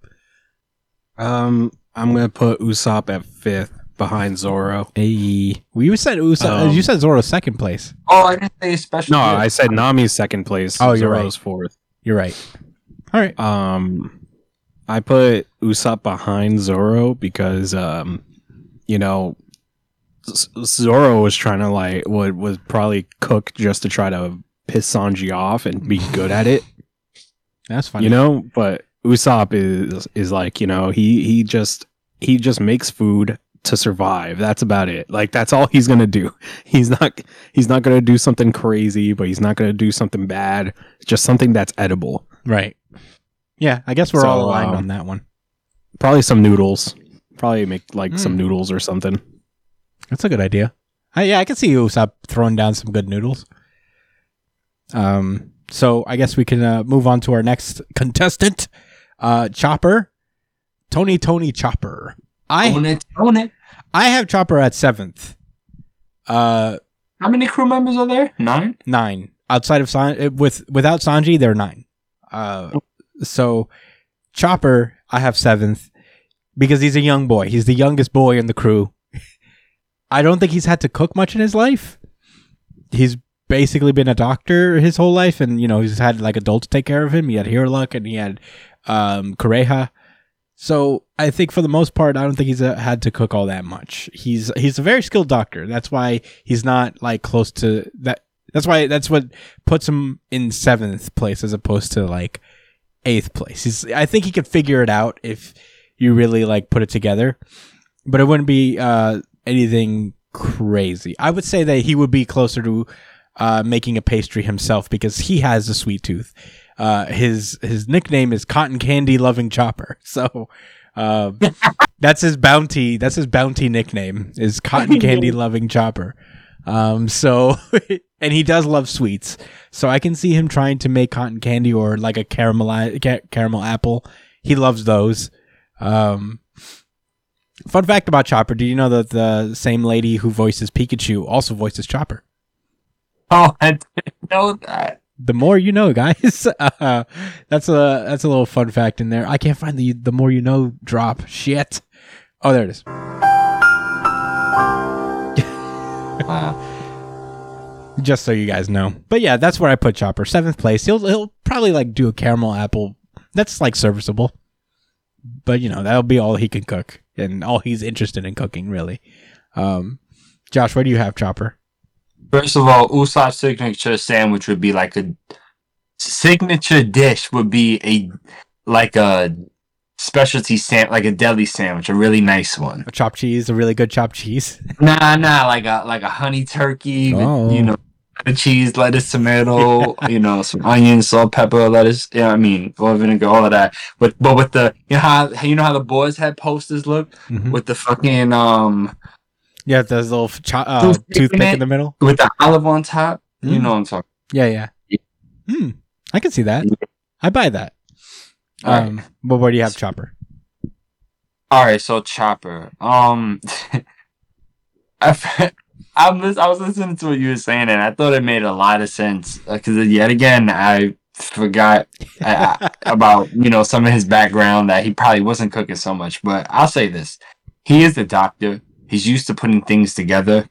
S5: Um, I'm gonna put Usopp at fifth behind Zoro.
S1: Hey, well, you said Usopp.
S5: Um,
S1: you said Zoro second place.
S3: oh, I didn't say special.
S5: No,
S3: guest.
S5: I said Nami's second place.
S1: Oh, you're
S5: Zoro's fourth.
S1: You're right. All right.
S5: Um, I put Usopp behind Zoro because, um, you know, Zoro was trying to like would was probably cook just to try to piss Sanji off and be good at it,
S1: That's funny.
S5: you know. But Usopp is is like you know he he just he just makes food to survive. That's about it. Like that's all he's gonna do. He's not he's not gonna do something crazy, but he's not gonna do something bad. Just something that's edible.
S1: right. Yeah, I guess we're
S5: So,
S1: all aligned
S5: um,
S1: on that one.
S5: Probably some noodles. Probably make like some
S1: Mm.
S5: noodles or something.
S1: That's a good idea. I, yeah, I can see Usopp throwing down some good noodles. Um, so I guess we can uh, move on to our next contestant, uh, Chopper, Tony Tony Chopper. I
S3: own it, own it.
S1: I have Chopper at seventh. Uh,
S3: How many crew members are there? Nine.
S1: nine outside of San uh, with without Sanji, there are nine. Uh, so Chopper, I have seventh because he's a young boy. He's the youngest boy in the crew. I don't think he's had to cook much in his life. He's basically been a doctor his whole life, and you know he's had like adults take care of him. He had Hiriluk and he had um, Kureha. So I think for the most part, I don't think he's uh, had to cook all that much. He's he's a very skilled doctor. That's why he's not like close to that. That's why that's what puts him in seventh place as opposed to like eighth place. He's I think he could figure it out if you really like put it together, but it wouldn't be uh, anything crazy. I would say that he would be closer to uh, making a pastry himself because he has a sweet tooth. Uh, his his nickname is Cotton Candy Loving Chopper. So uh, that's his bounty. That's his bounty nickname is Cotton Candy Loving Chopper. Um, so and he does love sweets. So I can see him trying to make cotton candy or like a caramel ca- caramel apple. He loves those. Um, fun fact about Chopper: Do you know that the same lady who voices Pikachu also voices Chopper?
S3: Oh, I didn't know that.
S1: The more you know, guys. Uh, that's a that's a little fun fact in there. I can't find the the more you know drop. Shit. Oh, there it is. Just so you guys know. But yeah, that's where I put Chopper. Seventh place. He'll he'll probably like do a caramel apple. That's like serviceable. But you know, that'll be all he can cook and all he's interested in cooking, really. Um Josh, where do you have Chopper?
S3: First of all, Usopp's signature sandwich would be like a signature dish would be a like a specialty sam like a deli sandwich, a really nice one.
S1: A chopped cheese, a really good chopped cheese.
S3: Nah, nah, like a like a honey turkey, with,
S1: Oh.
S3: you know, the cheese, lettuce, tomato, you know, some onion, salt, pepper, lettuce. Yeah, I mean, oil, vinegar, all of that. But but with the you know how you know how the boys had posters look
S1: Mhm.
S3: with the fucking um
S1: Yeah, there's a little cho- uh,
S3: Toothpick in
S1: in the middle.
S3: with the olive on top. You
S1: Mm.
S3: know what I'm talking.
S1: Yeah, yeah. Hmm. I can see that. I buy that.
S3: All right.
S1: Um, but where do you have Chopper?
S3: All right, so Chopper. Um, I I'm lis- I was listening to what you were saying, and I thought it made a lot of sense. Because yet again, I forgot I, I- about you know some of his background that he probably wasn't cooking so much. But I'll say this: he is the doctor. He's used to putting things together.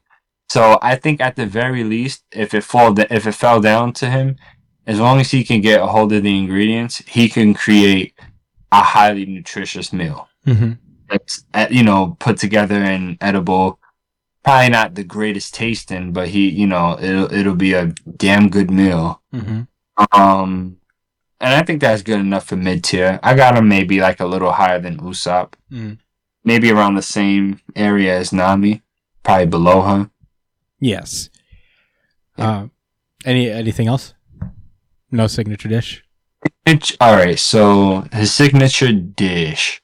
S3: So I think at the very least, if it fall if it fell down to him, as long as he can get a hold of the ingredients, he can create a highly nutritious meal
S1: Mm-hmm.
S3: that's uh, you know put together and edible. Probably not the greatest tasting, but he you know it'll it'll be a damn good meal.
S1: Mm-hmm.
S3: Um, and I think that's good enough for mid tier. I got him maybe like a little higher than Usopp,
S1: Mm.
S3: Maybe around the same area as Nami, probably below her.
S1: Yes. Uh, any anything else? No signature dish.
S3: All right, so his signature dish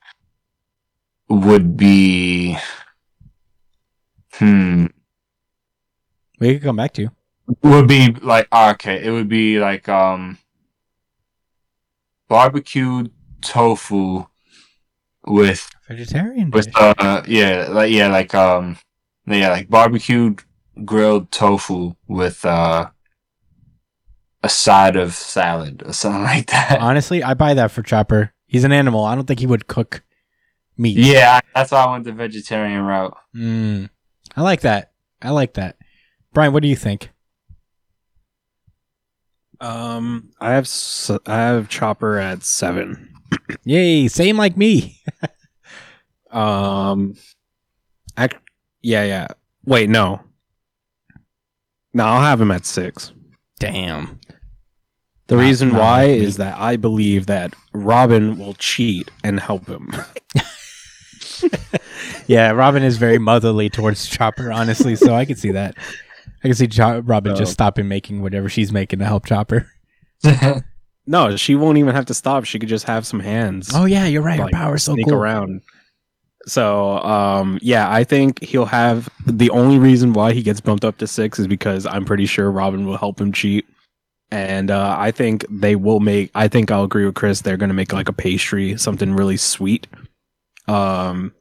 S3: would be, hmm,
S1: We could come back to you.
S3: would be like ah, okay, it would be like um, barbecued tofu with
S1: Vegetarian
S3: with
S1: dish.
S3: uh yeah like yeah like um yeah like barbecued grilled tofu with uh a side of salad or something like that.
S1: Honestly, I buy that for Chopper. He's an animal. I don't think he would cook meat.
S3: Yeah, that's why I went the vegetarian route.
S1: Mm. I like that. I like that. Brian, what do you think?
S5: Um, I have I have Chopper at seven.
S1: Yay, same like me.
S5: Um, ac- yeah, yeah. Wait, no, no, I'll have him at six.
S1: Damn.
S5: The
S1: Not-
S5: reason
S1: not
S5: why
S1: me.
S5: is that I believe that Robin will cheat and help him.
S1: Yeah, Robin is very motherly towards Chopper, honestly, so I can see that. I can see Cho- Robin just
S5: Oh.
S1: stopping making whatever she's making to help Chopper.
S5: no, she won't even have to stop. She could just have some hands.
S1: Oh yeah, you're right. Her
S5: like,
S1: power's so
S5: sneak
S1: cool.
S5: around. So, um, yeah, I think he'll have the only reason why he gets bumped up to six is because I'm pretty sure Robin will help him cheat. And uh, I think they will make. I think I'll agree with Chris. They're gonna make like a pastry, something really sweet. Um,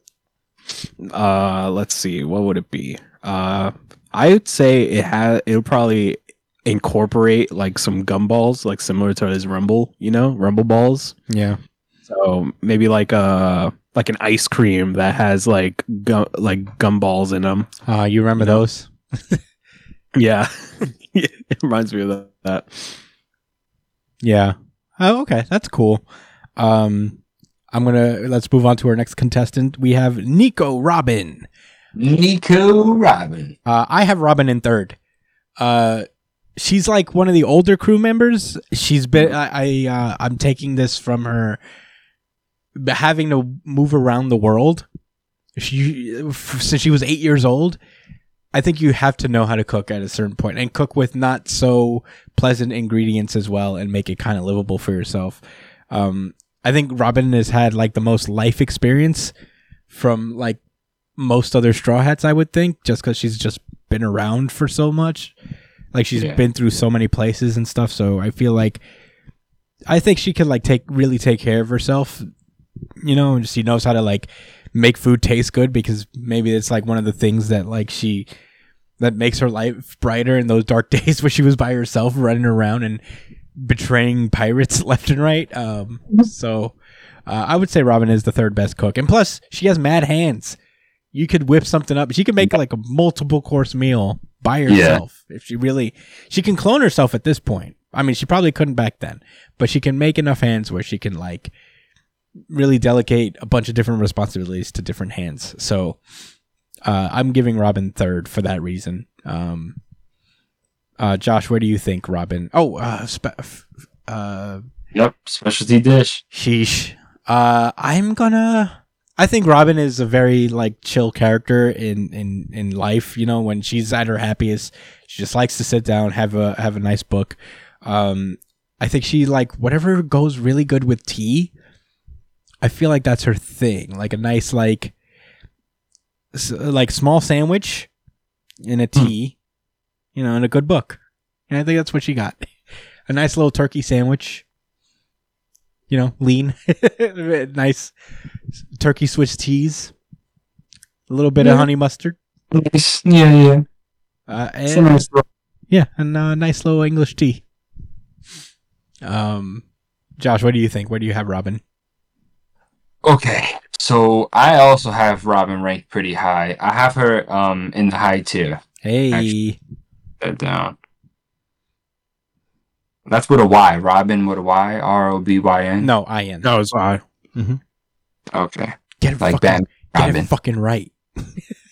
S5: uh, let's see, what would it be? Uh, I would say it has. It'll probably incorporate like some gumballs, like similar to his Rumble. You know, Rumble balls.
S1: Yeah.
S5: So maybe like a like an ice cream that has like gum like gumballs in them.
S1: Uh, you remember
S5: You
S1: those?
S5: Yeah, it reminds me of that.
S1: Yeah. Oh, okay. That's cool. Um, I'm gonna let's move on to our next contestant. We have Nico Robin.
S3: Nico Robin.
S1: Uh, I have Robin in third. Uh, she's like one of the older crew members. She's been. I. I uh, I'm taking this from her b- having to move around the world. She since she was eight years old. I think you have to know how to cook at a certain point and cook with not so pleasant ingredients as well and make it kind of livable for yourself. Um, I think Robin has had like the most life experience from like most other straw hats i would think just because she's just been around for so much like she's
S3: Yeah.
S1: been through so many places and stuff so i feel like i think she could like take really take care of herself you know and she knows how to like make food taste good because maybe it's like one of the things that like she that makes her life brighter in those dark days where she was by herself running around and betraying pirates left and right um so uh, i would say robin is the third best cook and plus she has mad hands you could whip something up. She could make like a multiple course meal by herself if she really. She can clone herself at this point. I mean, she probably couldn't back then, but she can make enough hands where she can like really delegate a bunch of different responsibilities to different hands. So uh, I'm giving Robin third for that reason. Um, uh, Josh, where do you think Robin? Oh, uh, spe- uh,
S3: Yep, specialty dish.
S1: Sheesh. Uh, I'm gonna. I think Robin is a very like chill character in in in life. You know, when she's at her happiest, she just likes to sit down, have a have a nice book. Um, I think she like whatever goes really good with tea. I feel like that's her thing. Like a nice like s- like small sandwich and a tea, you know, and a good book. And I think that's what she got. A nice little turkey sandwich you know, lean, nice turkey Swiss cheese, a little bit of honey mustard,
S3: Nice. Yeah, yeah.
S1: uh, and
S3: nice
S1: yeah, and a nice little English tea. Um, Josh, what do you think? Where do you have Robin?
S3: Okay, so I also have Robin ranked pretty high. I have her um in the high tier.
S1: Hey,
S3: Actually- That down. That's with a Y. Robin with a Y. R O B Y N.
S1: no, I am.
S5: No, it's I.
S3: Okay.
S1: Get it
S3: Like
S1: fucking,
S3: that.
S1: get
S3: Robin.
S1: it fucking right.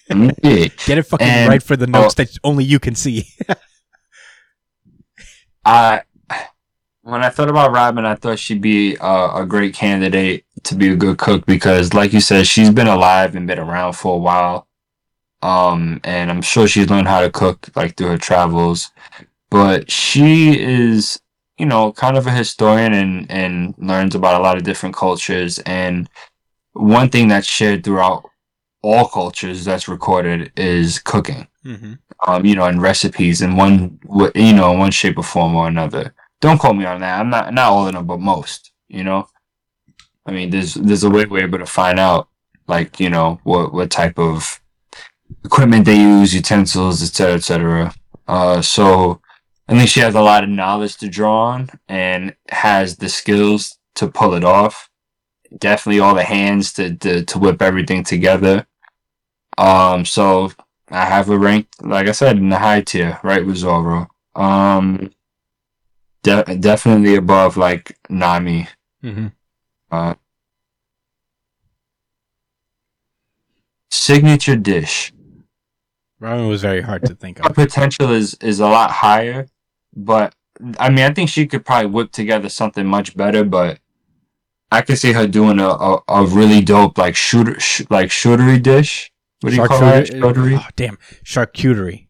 S1: Get it fucking
S3: And-
S1: right for the notes
S3: oh.
S1: that only you can see.
S3: I when I thought about Robin, I thought she'd be a, a great candidate to be a good cook because, like you said, she's been alive and been around for a while. Um, and I'm sure she's learned how to cook like through her travels. But she is, you know, kind of a historian and and learns about a lot of different cultures. And one thing that's shared throughout all cultures that's recorded is cooking
S1: Mm-hmm.
S3: um, you know, and recipes in one, you know, in one shape or form or another. Don't quote me on that. I'm not not all of them, but most. You know, I mean, there's there's a way we're able to find out, like you know, what what type of equipment they use, utensils, etc., etc. Uh, so I think she has a lot of knowledge to draw on and has the skills to pull it off. Definitely all the hands to to, to whip everything together. Um, so I have her ranked, like I said, in the high tier, right with Zoro. Um, de- definitely above like Nami.
S1: Mm-hmm.
S3: Uh, signature dish.
S1: Ramen was very hard to think
S3: Her
S1: of.
S3: potential is is a lot higher, but I mean, I think she could probably whip together something much better. But I could see her doing a a, a really dope like shooter sh- like shootery dish. What do you call it? Charcuterie?
S1: Oh, damn. Charcuterie.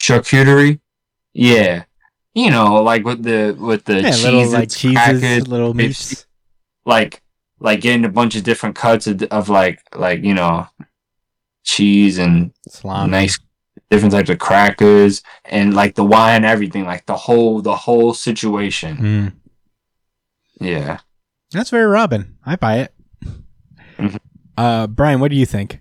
S3: charcuterie. Yeah, you know, like with the with the
S1: Yeah,
S3: cheeses,
S1: little like cheeses,
S3: crackers,
S1: little
S3: chips,
S1: meats.
S3: like like getting a bunch of different cuts of, of like like you know cheese and
S1: Salami.
S3: nice different types of crackers and like the wine, everything, like the whole the whole situation.
S1: Mm.
S3: Yeah,
S1: That's very Robin. I buy it.
S3: Mhm.
S1: Uh, Brian, what do you think?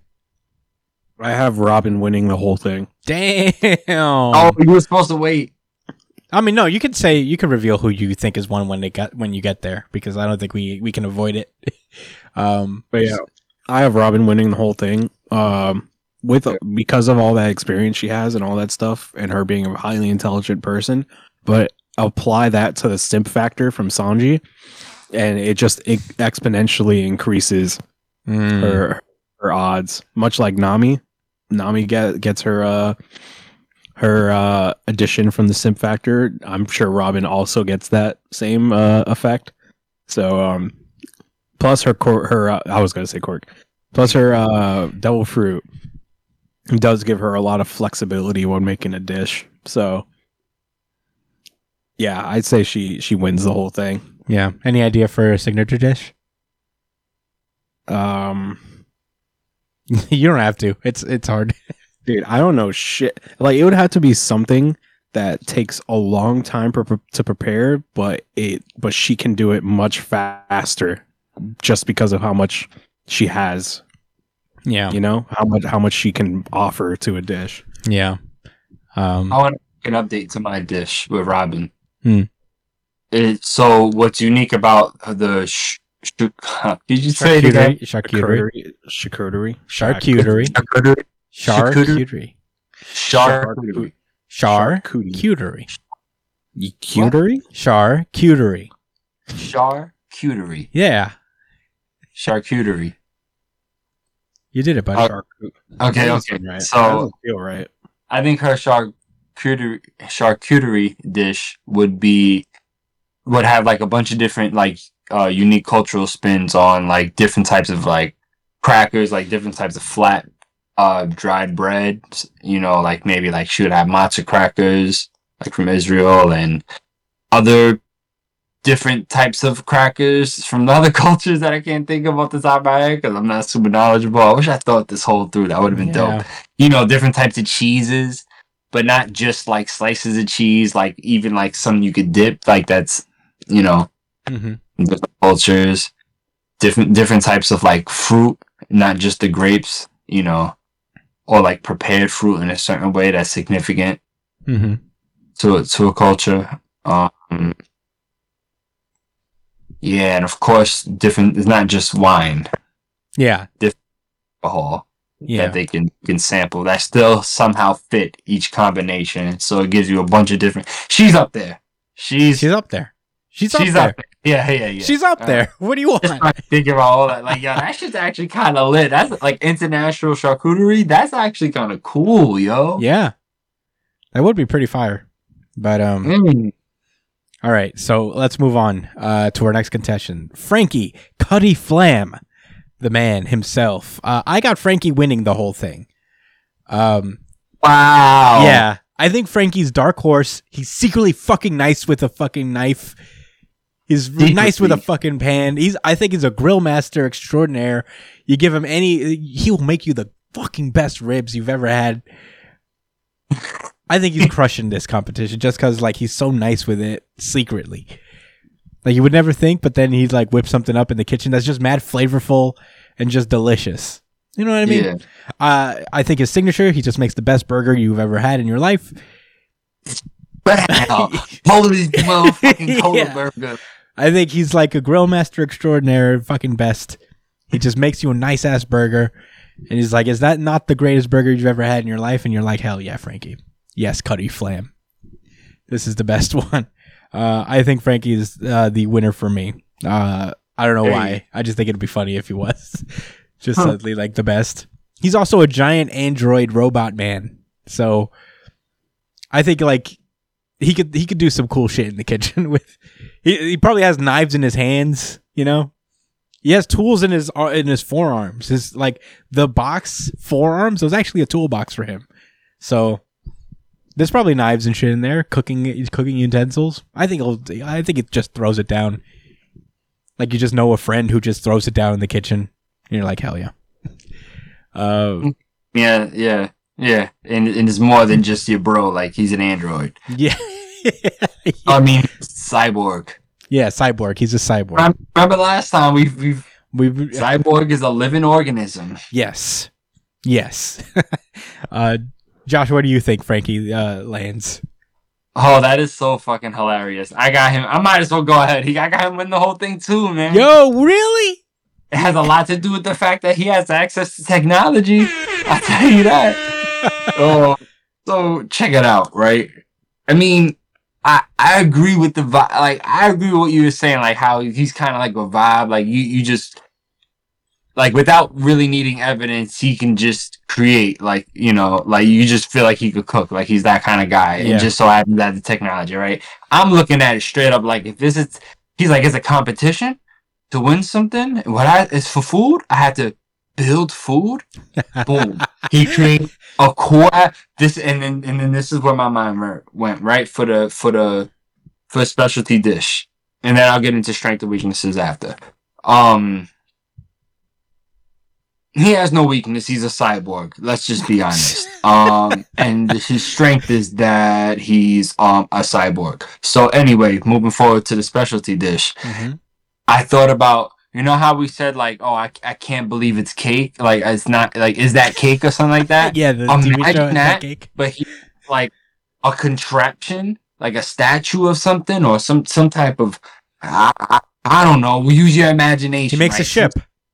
S5: I have Robin winning the whole thing.
S1: Damn.
S3: Oh, you were supposed to wait.
S1: I mean, no, you could say you could reveal who you think is one when they get when you get there because I don't think we we can avoid it. um,
S5: But yeah, I have Robin winning the whole thing. Um, with because of all that experience she has and all that stuff, and her being a highly intelligent person. But apply that to the simp factor from Sanji, and it just it exponentially increases
S1: mm,
S5: her her odds. Much like Nami, Nami get, gets her uh her uh addition from the simp factor. I'm sure Robin also gets that same uh effect. So um plus her cor- her uh, I was going to say cork. Plus her uh devil fruit does give her a lot of flexibility when making a dish. So yeah, I'd say she she wins the whole thing.
S1: yeah. Any idea for a signature dish?
S5: Um
S1: you don't have to. It's it's hard.
S5: Dude, I don't know shit. Like it would have to be something that takes a long time pre- to prepare, but it but she can do it much faster just because of how much she has,
S1: Yeah.
S5: you know? How much how much she can offer to a dish.
S1: Yeah. Um,
S3: I want to make an update to my dish with Robin.
S1: Hmm.
S3: It, so what's unique about the sh- sh- did you say it again?
S1: charcuterie.
S5: Charcuterie. Charcuterie.
S1: Charcuterie.
S3: Charcuterie.
S1: Charcuterie.
S3: Charcuterie.
S1: Charcuterie.
S5: Cuterie?
S1: Charcuterie.
S3: Charcuterie.
S1: Yeah.
S3: Charcuterie.
S1: You did it, buddy.
S3: Uh, Okay, okay.
S5: right.
S3: So
S5: Doesn't feel right.
S3: I think her charcuterie charcuterie dish would be would have like a bunch of different like uh unique cultural spins on like different types of like crackers, like different types of flat uh dried bread. You know, like maybe like she would have matzo crackers like from Israel and other different types of crackers from the other cultures that I can't think of off the top of my head because I'm not super knowledgeable. I wish I thought this whole through. That would have been dope you know, different types of cheeses, but not just like slices of cheese, like even like some you could dip, like that's, you know,
S1: hmm
S3: different cultures, different different types of like fruit, not just the grapes, you know, or like prepared fruit in a certain way that's significant
S1: hmm
S3: to a, to a culture. Um, yeah, and of course, different. It's not just wine,
S1: Yeah.
S3: Different alcohol.
S1: Yeah.
S3: that they can can sample that still somehow fit each combination. So it gives you a bunch of different. She's up there. She's
S1: She's up there. She's,
S3: she's
S1: up
S3: up
S1: there.
S3: Yeah, yeah, yeah.
S1: She's up
S3: Uh,
S1: there. What do you want?
S3: Just trying to think about all that. Like, yo, that shit's actually kind of lit. That's like international charcuterie. That's actually kind of cool, yo.
S1: Yeah. That would be pretty fire. But um
S3: Mm.
S1: All right, so let's move on uh, to our next contestant, Franky Cutty Flam, the man himself. Uh, I got Franky winning the whole thing. Um,
S3: Wow.
S1: yeah, I think Franky's dark horse. He's secretly fucking nice with a fucking knife. He's nice with a fucking pan. He's, I think, he's a grill master extraordinaire. You give him any, he'll make you the fucking best ribs you've ever had. I think he's crushing this competition just because, like, he's so nice with it secretly. Like you would never think, but then he'd like whip something up in the kitchen that's just mad flavorful and just delicious. You know what I mean?
S3: Yeah.
S1: Uh, I think his signature, he just makes the best burger you've ever had in your life.
S3: Holy motherfucking
S1: Yeah.
S3: burger.
S1: I think he's like a grill master extraordinaire, fucking best. He just makes you a nice ass burger. And he's like, Is that not the greatest burger you've ever had in your life? And you're like, Hell yeah, Franky. Yes, Cutty Flam. This is the best one. Uh, I think Franky is uh, the winner for me. Uh, I don't know
S3: Hey.
S1: why. I just think it'd be funny if he was. just
S3: Huh.
S1: suddenly like the best. He's also a giant android robot man. So I think like he could he could do some cool shit in the kitchen with he, he probably has knives in his hands, you know. He has tools in his in his forearms. His like the box forearms was actually a toolbox for him. So there's probably knives and shit in there, cooking cooking utensils. I think it'll, I think it just throws it down. Like you just know a friend who just throws it down in the kitchen, and you're like, hell yeah. Uh,
S3: Yeah, yeah, yeah. And, and it's more than just your bro. Like he's an android.
S1: yeah,
S3: I mean, cyborg.
S1: yeah. Cyborg. He's a cyborg.
S3: Rem- Remember last time we we
S1: We
S3: cyborg is a living organism.
S1: yes, yes. uh, Josh, what do you think, Frankie uh, lands?
S3: Oh, that is so fucking hilarious. I got him. I might as well go ahead. He I got him win the whole thing too, man.
S1: Yo, really?
S3: It has a lot to do with the fact that he has access to technology. I'll tell you that. oh, so check it out, right? I mean, I I agree with the vibe. Like I agree with what you were saying, like how he's kind of like a vibe. Like you you just like without really needing evidence, he can just create. Like you know, like you just feel like he could cook. Like he's that kind of guy.
S1: Yeah.
S3: And just so happens that the technology, right? I'm looking at it straight up. Like if this is, he's like, it's a competition to win something. What I it's for food. I had to build food. Boom. he created a core. This and then and then this is where my mind went right for the for the for the specialty dish, and then I'll get into strength and weaknesses after. Um. He has no weakness. He's a cyborg. Let's just be honest. Um, and his strength is that he's um a cyborg. So anyway, moving forward to the specialty dish. I thought about you know how we said like oh I, I can't believe it's cake like it's not like is that cake or something like that
S1: Yeah, the
S3: Imagine
S1: TV show
S3: that.
S1: cake.
S3: but he like a contraption like a statue of something or some some type of I, I, I don't know use your imagination
S1: He makes a ship.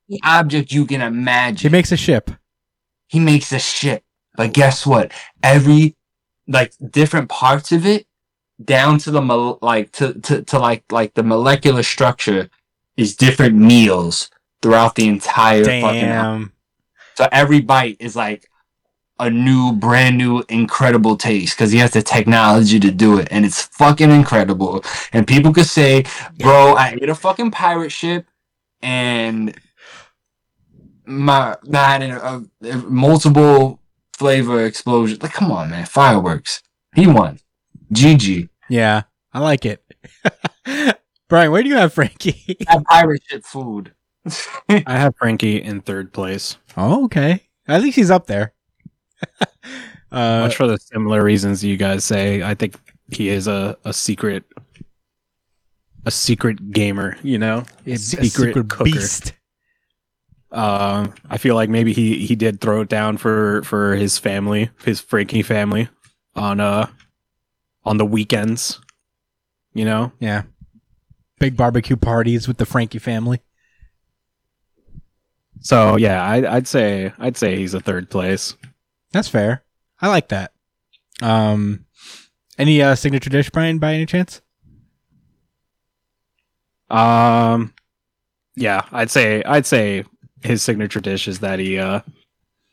S3: Any object you can imagine.
S1: He makes a ship.
S3: he makes a ship. But guess what? Every like different parts of it, down to the like to, to to like like the molecular structure, is different meals throughout the entire fucking. house. So every bite is like a new, brand new, incredible taste because he has the technology to do it, and it's fucking incredible. And people could say, "Bro, I ate a fucking pirate ship, and my had a, a, multiple flavor explosion." Like, come on, man, fireworks. He won. GG.
S1: Yeah, I like it. Brian, where do you have Franky?
S3: That pirate ship food.
S5: I have Franky in third place,
S1: oh, okay. At least he's up there. uh,
S5: much for the similar reasons you guys say. I think he is a, a secret, a secret gamer. You know,
S1: it's
S5: secret
S1: a secret
S5: cooker.
S1: beast.
S5: Uh, I feel like maybe he he did throw it down for for his family, his Franky family, on uh on the weekends. You know,
S1: Yeah. Big barbecue parties with the Franky family.
S5: so yeah, I, I'd say I'd say he's a third place.
S1: That's fair. I like that. Um, any uh, signature dish, Brian, by any chance?
S5: Um, yeah, I'd say I'd say his signature dish is that he uh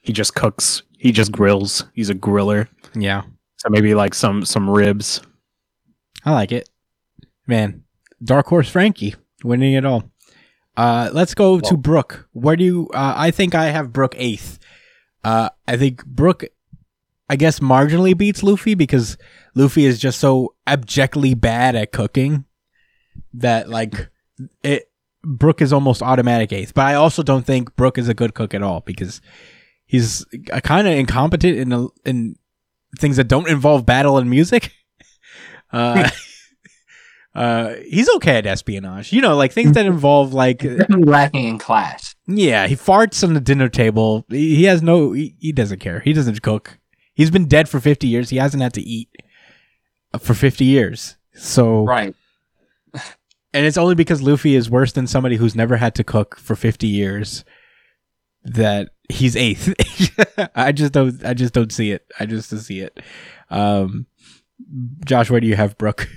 S5: he just cooks, he just grills. He's a griller.
S1: Yeah,
S5: So maybe like some some ribs.
S1: I like it. man, dark horse Franky winning it all. Uh, let's go to Brook. Where do you? Uh, I think I have Brook eighth. Uh, I think Brook, I guess, marginally beats Luffy because Luffy is just so abjectly bad at cooking that like it. Brook is almost automatic eighth, but I also don't think Brook is a good cook at all because he's kind of incompetent in a, in things that don't involve battle and music. Uh, uh, he's okay at espionage, you know, like things that involve like
S3: Definitely lacking in class.
S1: yeah, he farts on the dinner table. He, he has no. He, he doesn't care. He doesn't cook. He's been dead for fifty years. He hasn't had to eat for fifty years. So,
S3: Right.
S1: and it's only because Luffy is worse than somebody who's never had to cook for fifty years that he's eighth. I just don't. I just don't see it. I just don't see it. Um, Josh, where do you have Brook?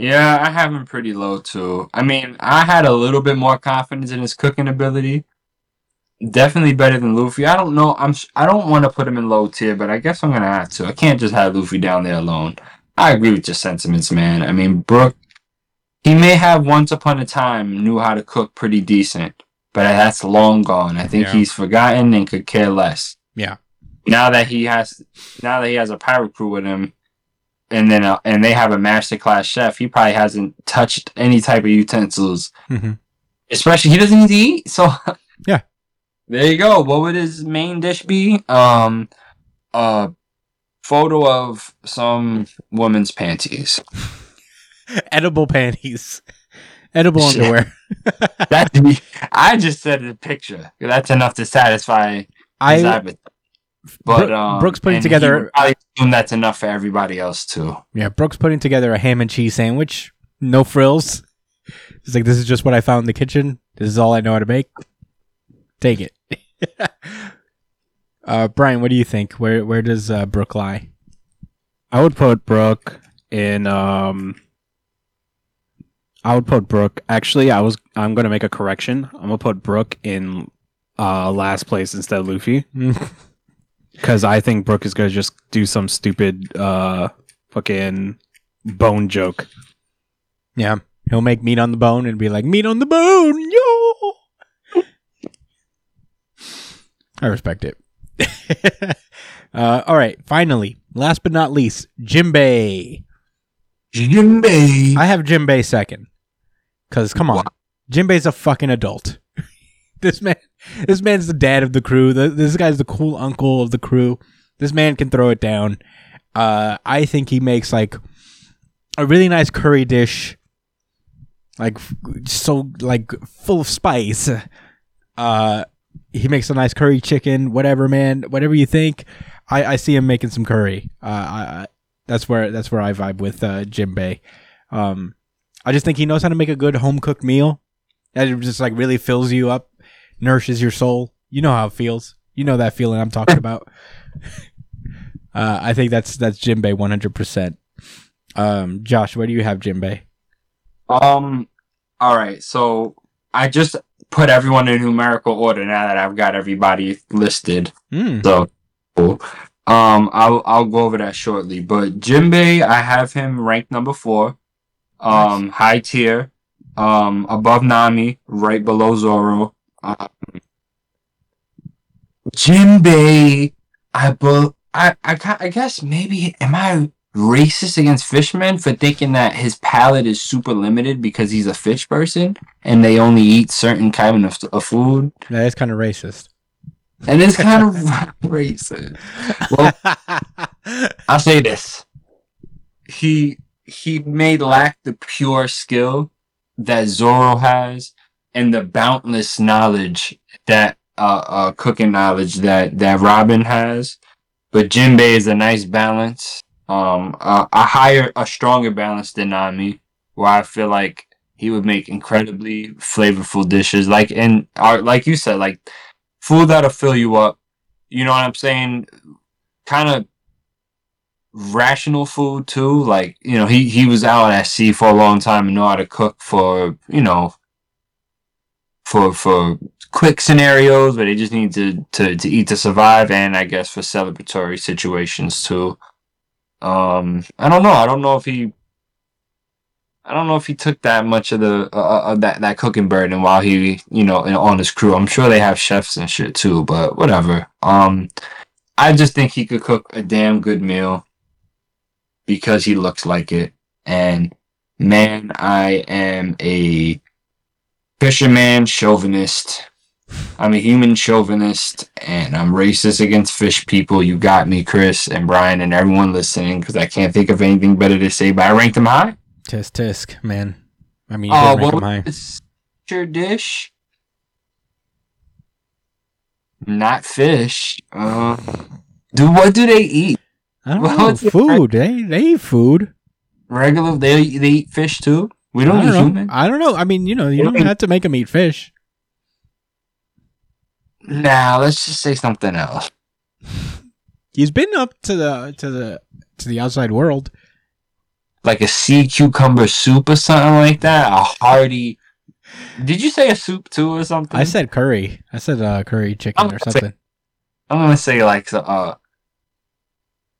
S3: Yeah, I have him pretty low too. I mean, I had a little bit more confidence in his cooking ability. Definitely better than Luffy. I don't know. I'm. s- I don't want to put him in low tier, but I guess I'm gonna have to. I can't just have Luffy down there alone. I agree with your sentiments, man. I mean, Brook. He may have once upon a time knew how to cook pretty decent, but that's long gone. I think
S1: Yeah.
S3: he's forgotten and could care less.
S1: Yeah.
S3: Now that he has, now that he has a pirate crew with him, and then uh, and they have a master class chef, he probably hasn't touched any type of utensils.
S1: Mhm.
S3: Especially he doesn't need to eat. So
S1: Yeah.
S3: there you go. What would his main dish be? Um, a photo of some woman's panties.
S1: Edible panties, edible
S3: Shit.
S1: underwear.
S3: That I just said the picture. That's enough to satisfy his
S1: I
S3: appetite. But
S1: Bro-
S3: um,
S1: Brook's putting together-
S3: I assume that's enough for everybody else too.
S1: Yeah, Brook's putting together a ham and cheese sandwich, no frills. He's like, this is just what I found in the kitchen. This is all I know how to make. Take it. uh, Brian, what do you think? Where where does uh, Brook lie?
S5: I would put Brook in. Um, I would put Brook. Actually, I was. I'm gonna make a correction. I'm gonna put Brook in uh, last place instead of Luffy because I think Brook is gonna just do some stupid uh, fucking bone joke.
S1: yeah, he'll make meat on the bone and be like, meat on the bone, yo. I respect it. uh, all right, finally, last but not least, Jimbei.
S3: Jimbei.
S1: I have Jimbei second. Cause come on, Jimbei's a fucking adult. this man, this man's the dad of the crew. This guy's the cool uncle of the crew. This man can throw it down. Uh, I think he makes like a really nice curry dish, like so like full of spice. Uh, he makes a nice curry chicken. Whatever, man. Whatever you think. I, I see him making some curry. Uh, I, that's where that's where I vibe with uh, Bay. Um, I just think he knows how to make a good home cooked meal that just like really fills you up, nourishes your soul. You know how it feels. You know that feeling I'm talking about. uh, I think that's that's Jimbei 100. percent Um, Josh, where do you have Jimbei?
S3: Um. All right. So I just put everyone in numerical order now that I've got everybody listed.
S1: Mm.
S3: So cool. Um. I'll I'll go over that shortly. But Jimbei, I have him ranked number four. Um. High tier. Um. Above Nami, right below Zoro. Um, Jimbei, I bel I I I guess maybe am I racist against fishermen for thinking that his palate is super limited because he's a fish person and they only eat certain kind of, of food
S1: That is kind of racist.
S3: and it's kind of racist. Well, I'll say this: he he may lack the pure skill that Zoro has and the boundless knowledge that uh, uh cooking knowledge that that Robin has, but Jinbei is a nice balance. Um, a, a higher, a stronger balance than Nami, where I feel like he would make incredibly flavorful dishes, like and uh, like you said, like food that'll fill you up. You know what I'm saying? Kind of rational food too. Like you know, he he was out at sea for a long time and know how to cook for you know for for quick scenarios, but they just need to to to eat to survive, and I guess for celebratory situations too. Um, I don't know. I don't know if he. I don't know if he took that much of the uh, of that that cooking burden while he, you know, on his crew. I'm sure they have chefs and shit too, but whatever. Um, I just think he could cook a damn good meal because he looks like it. And man, I am a fisherman chauvinist. I'm a human chauvinist and I'm racist against fish people. You got me, Chris and Brian and everyone listening because I can't think of anything better to say, but I ranked him high.
S1: Tisk tisk, man. I mean, you
S3: Oh,
S1: did rank him high.
S3: your dish? Not fish. Uh, do what do they eat?
S1: I don't
S3: well,
S1: know. Food. They they eat food.
S3: Regular? They they eat fish too. We don't,
S1: I don't know.
S3: human.
S1: I don't know. I mean, you know, you don't
S3: don't-
S1: have to make them eat fish.
S3: Nah, let's just say something else.
S1: He's been up to the to the to the outside world.
S3: Like a sea cucumber soup or something like that. A hearty. Did you say a soup too or something?
S1: I said curry. I said uh, curry chicken
S3: I'm
S1: or
S3: gonna say-
S1: something.
S3: I'm gonna say like uh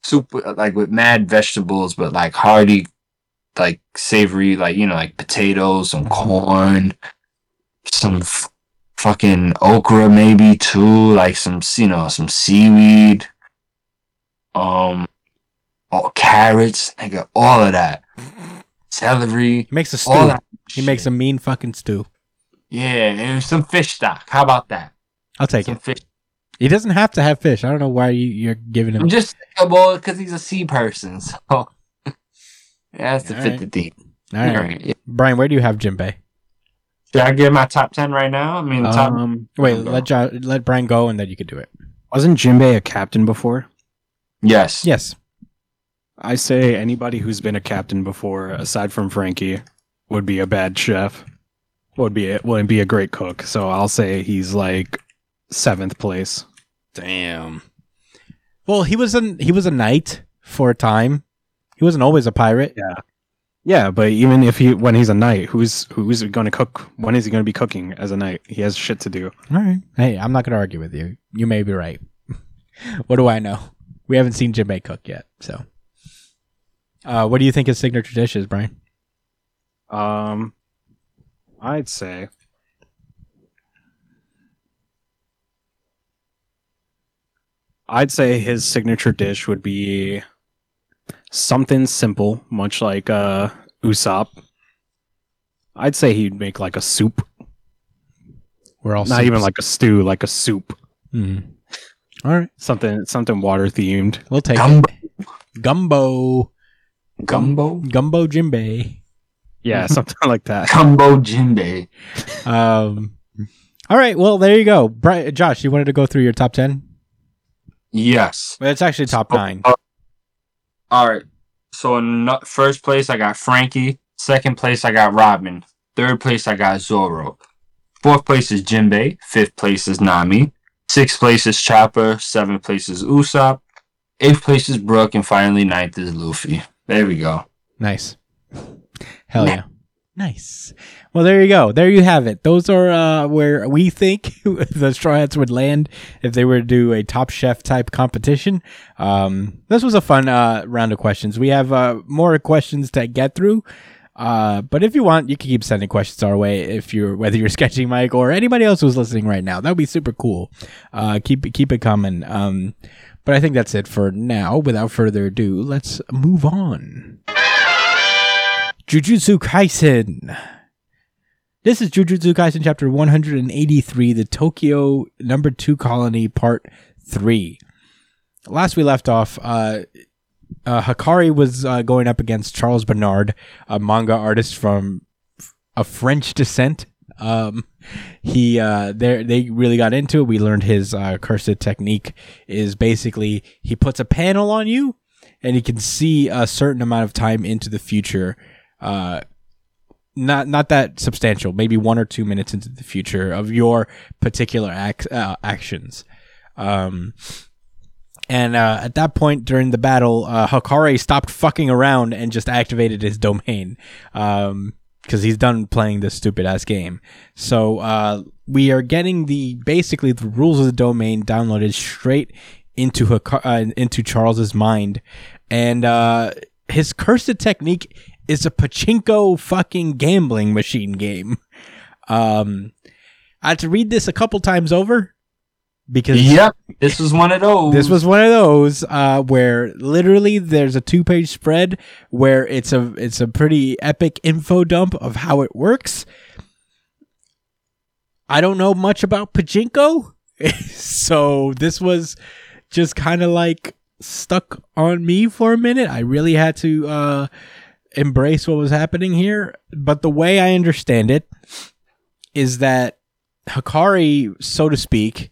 S3: soup like with mad vegetables, but like hearty, like savory, like you know, like potatoes, some corn, some f- fucking okra maybe too, like some you know some seaweed, um, all carrots, nigga, all of that, celery,
S1: He makes a stew. He makes a mean fucking stew.
S3: yeah, and some fish stock. How about that?
S1: I'll take
S3: Some
S1: it.
S3: fish.
S1: He doesn't have to have fish. I don't know why you, you're giving him.
S3: I'm just well because he's a sea person, so it has to
S1: All
S3: fit
S1: right.
S3: the theme.
S1: All right.
S3: Alright, yeah.
S1: Brian, where do you have Jinbei?
S3: Should I give my top ten right now? I mean, top.
S5: Um,
S1: Wait, let jo- let Brian go, and then you could do it.
S5: wasn't Jinbei a captain before?
S3: yes.
S1: Yes.
S5: I say anybody who's been a captain before, aside from Franky, would be a bad chef. Would be it wouldn't be a great cook. So I'll say he's like seventh place.
S1: Damn. Well, he was an he was a knight for a time. He wasn't always a pirate.
S5: Yeah, Yeah, but even if he when he's a knight, who's who's going to cook? When is he going to be cooking as a knight? He has shit to do.
S1: All right. Hey, I'm not going to argue with you. You may be right. what do I know? We haven't seen Jinbei cook yet, so. Uh, what do you think his signature dish is, Brian?
S5: Um, I'd say I'd say his signature dish would be something simple, much like uh Usopp. I'd say he'd make like a soup,
S1: We're all
S5: not even like a stew, like a soup,
S1: Mhm. All right,
S5: something something water themed.
S1: we'll take
S3: Gumbo.
S1: it. Gumbo,
S3: Gumbo.
S1: gumbo Jinbei.
S5: Yeah, something like that.
S3: Gumbo Jinbei.
S1: Um, all right. Well, there you go. Brian, Josh, you wanted to go through your top ten?
S3: Yes.
S1: Well, it's actually top nine.
S3: Uh, all right. So in first place I got Franky. Second place I got Robin. Third place I got Zoro. Fourth place is Jinbei. Fifth place is Nami. Sixth place is Chopper. Seventh place is Usopp. Eighth place is Brook, and finally ninth is Luffy. There we go.
S1: Nice. Hell yeah. Nice. Well, there you go. There you have it. Those are uh, where we think the Straw Hats would land if they were to do a Top Chef type competition. Um, this was a fun uh, round of questions. We have uh, more questions to get through. Uh, but if you want, you can keep sending questions our way. If you're whether you're sketching Mike or anybody else who's listening right now, that would be super cool. Uh, keep keep it coming. Um, but I think that's it for now. Without further ado, let's move on. Jujutsu Kaisen. This is Jujutsu Kaisen chapter 183, the Tokyo number 2 colony part 3. Last we left off, uh, uh, Hakari was uh, going up against Charles Bernard, a manga artist from a French descent. Um, he uh, they really got into it. We learned his uh, cursed technique is basically he puts a panel on you, and he can see a certain amount of time into the future. Uh, not not that substantial, maybe one or two minutes into the future of your particular ac- uh, actions. Um, and uh, at that point during the battle, uh, Hakari stopped fucking around and just activated his domain. Um, because he's done playing this stupid ass game. So uh, we are getting the basically the rules of the domain downloaded straight into Haka- uh, into Charles's mind, and uh, his cursed technique is a pachinko fucking gambling machine game. Um, I had to read this a couple times over because
S3: Yep, this was one of those.
S1: this was one of those uh, where literally there's a two page spread where it's a it's a pretty epic info dump of how it works. I don't know much about pachinko, so this was just kind of like stuck on me for a minute. I really had to uh, embrace what was happening here, but the way I understand it is that Hakari, so to speak,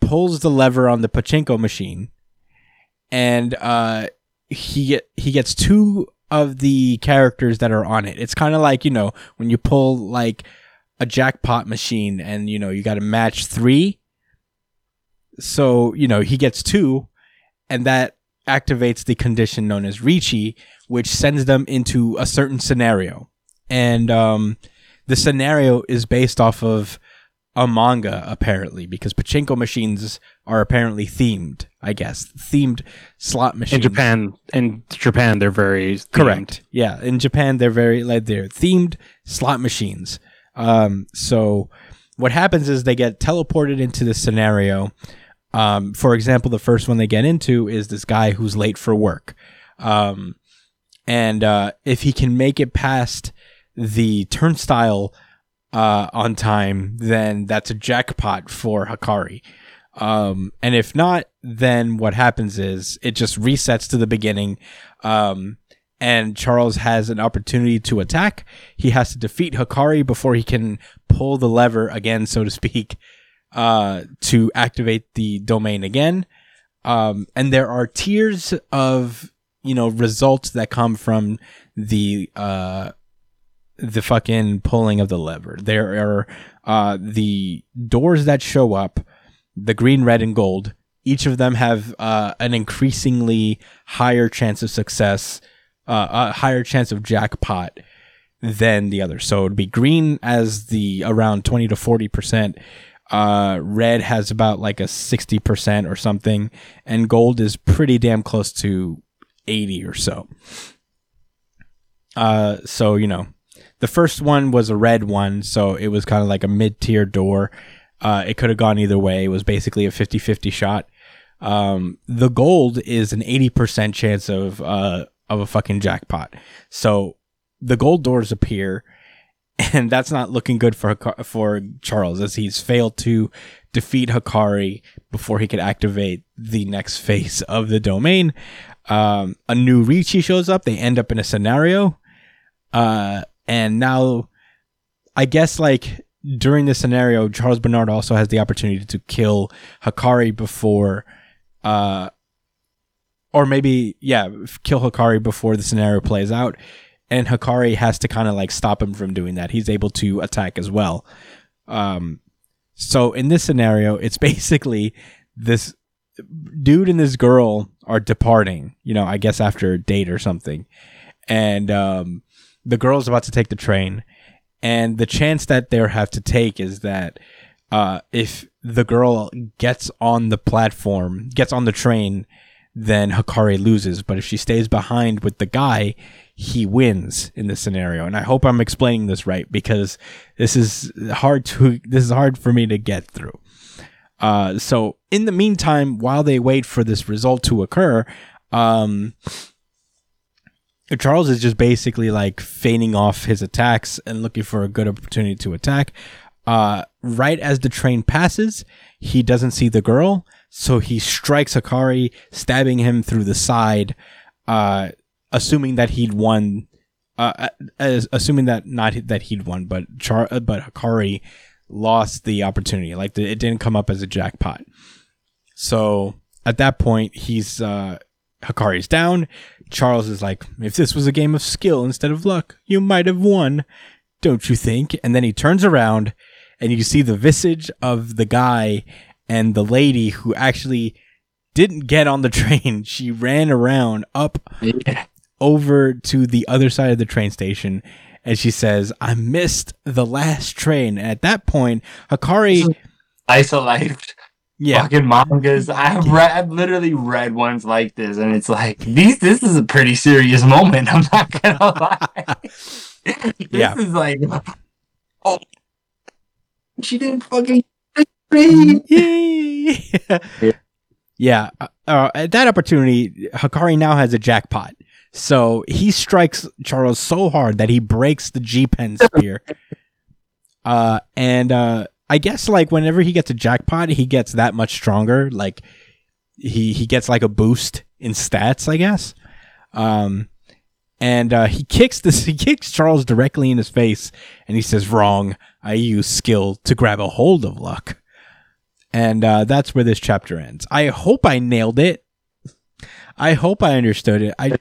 S1: pulls the lever on the pachinko machine, and uh, he get, he gets two of the characters that are on it. It's kind of like you know when you pull like a jackpot machine, and you know you got to match three. So you know he gets two, and that activates the condition known as Riichi, which sends them into a certain scenario, and um, the scenario is based off of a manga apparently because pachinko machines are apparently themed i guess. Themed slot machines.
S5: In Japan, in Japan, they're very themed.
S1: correct. Yeah in japan they're very like they're themed slot machines. Um so what happens is they get teleported into this scenario. Um for example the first one they get into is this guy who's late for work. Um and uh if he can make it past the turnstile uh, on time, then that's a jackpot for Hakari. Um, and if not, then what happens is it just resets to the beginning. Um, and Charles has an opportunity to attack. He has to defeat Hakari before he can pull the lever again, so to speak, uh, to activate the domain again. Um, and there are tiers of, you know, results that come from the, uh, the fucking pulling of the lever. There are uh, the doors that show up, the green, red, and gold. Each of them have uh, an increasingly higher chance of success, uh, a higher chance of jackpot than the other. So it'd be green as the around twenty to forty percent. Uh, red has about like a sixty percent or something, and gold is pretty damn close to eighty or so. Uh, so you know, the first one was a red one, so it was kind of like a mid tier door. Uh, it could have gone either way. It was basically a 50 50 shot. Um, the gold is an 80% chance of, uh, of a fucking jackpot. So the gold doors appear, and that's not looking good for for Charles as he's failed to defeat Hakari before he could activate the next phase of the domain. Um, a new Riichi shows up. They end up in a scenario. Uh, and now I guess like during this scenario, Charles Bernard also has the opportunity to kill Hakari before, uh, or maybe yeah, kill Hakari before the scenario plays out, and Hakari has to kind of like stop him from doing that. He's able to attack as well. Um, so in this scenario, it's basically this dude and this girl are departing. You know, I guess after a date or something, and um, the girl's about to take the train, and the chance that they have to take is that uh, if the girl gets on the platform, gets on the train, then Hakari loses. But if she stays behind with the guy, he wins in this scenario. And I hope I'm explaining this right because this is hard to this is hard for me to get through. Uh, so in the meantime, while they wait for this result to occur, um, Charles is just basically like feigning off his attacks and looking for a good opportunity to attack. Uh, right as the train passes, he doesn't see the girl, so he strikes Hakari, stabbing him through the side, uh, assuming that he'd won. Uh, as, assuming that not that he'd won, but Char, uh, but Hakari lost the opportunity. Like the, it didn't come up as a jackpot. So at that point, he's uh, Hakari's down. Charles is like, if this was a game of skill instead of luck, you might have won, don't you think? And then he turns around and you see the visage of the guy and the lady who actually didn't get on the train. She ran around up
S3: Yeah.
S1: over to the other side of the train station and she says, I missed the last train. And at that point, Hakari
S3: Isolate.
S1: Yeah.
S3: fucking mangas. I've read, I've literally read ones like this, and it's like these. This is a pretty serious moment. I'm not gonna lie. this
S1: Yeah.
S3: is like, oh, she didn't fucking.
S1: Yay! yeah. uh, Uh, at that opportunity, Hakari now has a jackpot. So he strikes Charles so hard that he breaks the G Pen spear. uh, and uh, I guess like whenever he gets a jackpot, he gets that much stronger. Like he he gets like a boost in stats, I guess. Um, and uh, he kicks this. He kicks Charles directly in his face, and he says, "Wrong. I use skill to grab a hold of luck." And uh, that's where this chapter ends. I hope I nailed it. I hope I understood it. I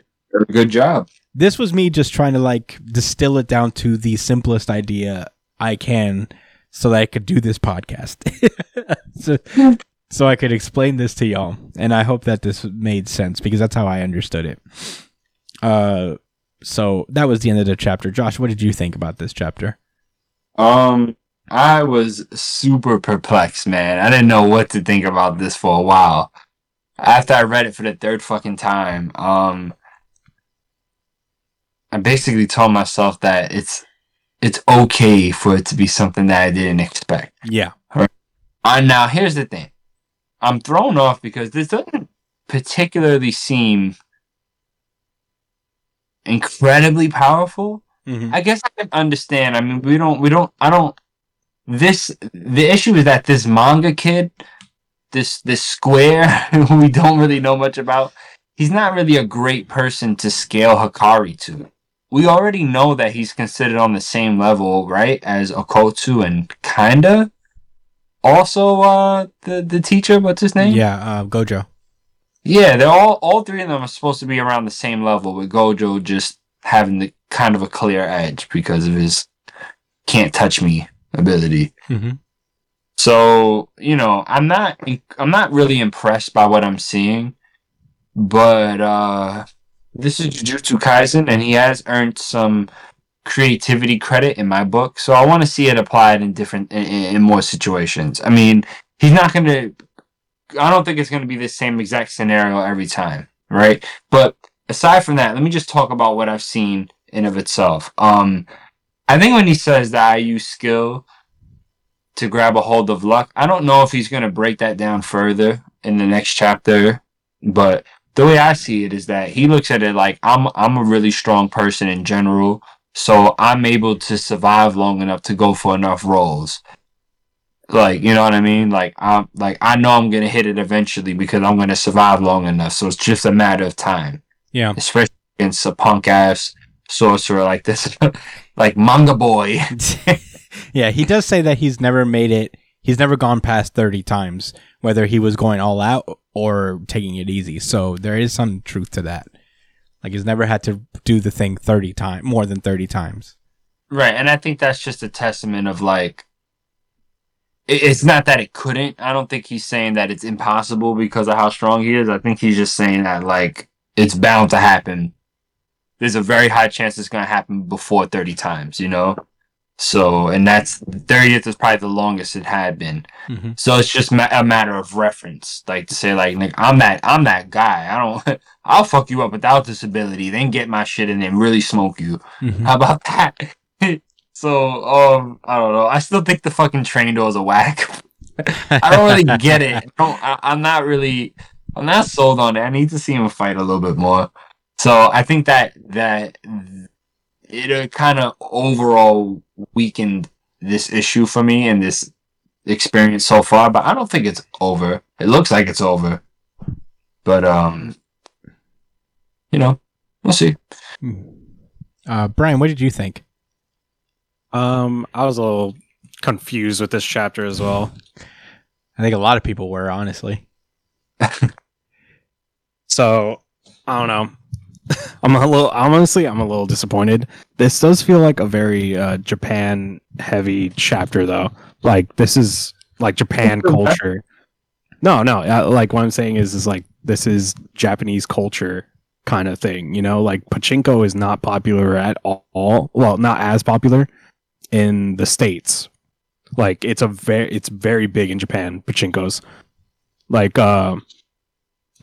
S3: Good job.
S1: this was me just trying to like distill it down to the simplest idea I can so that I could do this podcast. so, so I could explain this to y'all. And I hope that this made sense because that's how I understood it. Uh so that was the end of the chapter. Josh, what did you think about this chapter?
S3: Um, I was super perplexed, man. I didn't know what to think about this for a while. After I read it for the third fucking time, um, I basically told myself that it's it's okay for it to be something that I didn't expect.
S1: Yeah.
S3: Uh, now here's the thing. I'm thrown off because this doesn't particularly seem incredibly powerful.
S1: Mhm.
S3: I guess I can understand. I mean, we don't, we don't, I don't. This the issue is that this manga kid, this this square, who we don't really know much about, he's not really a great person to scale Hakari to. We already know that he's considered on the same level, right, as Okkotsu and kinda. Also, uh, the the teacher, what's his name?
S1: Yeah, uh, Gojo.
S3: Yeah, they're all all three of them are supposed to be around the same level, with Gojo just having the kind of a clear edge because of his can't touch me ability.
S1: Mhm.
S3: So, you know, I'm not I'm not really impressed by what I'm seeing, but uh this is Jujutsu Kaisen and he has earned some creativity credit in my book. So I want to see it applied in different in, in more situations. I mean, he's not going to I don't think it's going to be the same exact scenario every time, right? But aside from that, let me just talk about what I've seen in of itself. Um, I think when he says that I use skill to grab a hold of luck, I don't know if he's going to break that down further in the next chapter, but the way I see it is that he looks at it like I'm I'm a really strong person in general, so I'm able to survive long enough to go for enough roles. Like, you know what I mean? Like I'm like I know I'm gonna hit it eventually because I'm gonna survive long enough. So it's just a matter of time.
S1: Yeah.
S3: Especially against a punk ass sorcerer like this like manga boy.
S1: yeah, he does say that he's never made it. He's never gone past 30 times, whether he was going all out or taking it easy. So there is some truth to that. Like he's never had to do the thing 30 times, more than 30 times.
S3: Right, and I think that's just a testament of like it's not that it couldn't. I don't think he's saying that it's impossible because of how strong he is. I think he's just saying that like it's bound to happen. There's a very high chance it's going to happen before 30 times, you know? So, and that's 30th is probably the longest it had been.
S1: Mhm.
S3: So it's just ma- a matter of reference, like to say like, Nick, I'm that, I'm that guy. I don't, I'll fuck you up without disability, then get my shit and then really smoke you.
S1: Mhm.
S3: How about that? so, um, I don't know. I still think the fucking train doors are whack. I don't really get it. I I, I'm not really, I'm not sold on it. I need to see him fight a little bit more. So I think that that it uh, kind of overall weakened this issue for me and this experience so far. But I don't think it's over. It looks like it's over, but um, you know, we'll see.
S1: Uh, Brian, what did you think?
S5: Um, I was a little confused with this chapter as well.
S1: I think a lot of people were, honestly.
S5: So I don't know. I'm a little honestly, I'm a little disappointed. This does feel like a very uh, Japan heavy chapter, though. Like this is like Japan culture. No, no. Uh, like what I'm saying is, is like this is Japanese culture kind of thing. You know, like pachinko is not popular at all. Well, not as popular in the states. Like it's a very, it's very big in Japan. Pachinko's. like uh,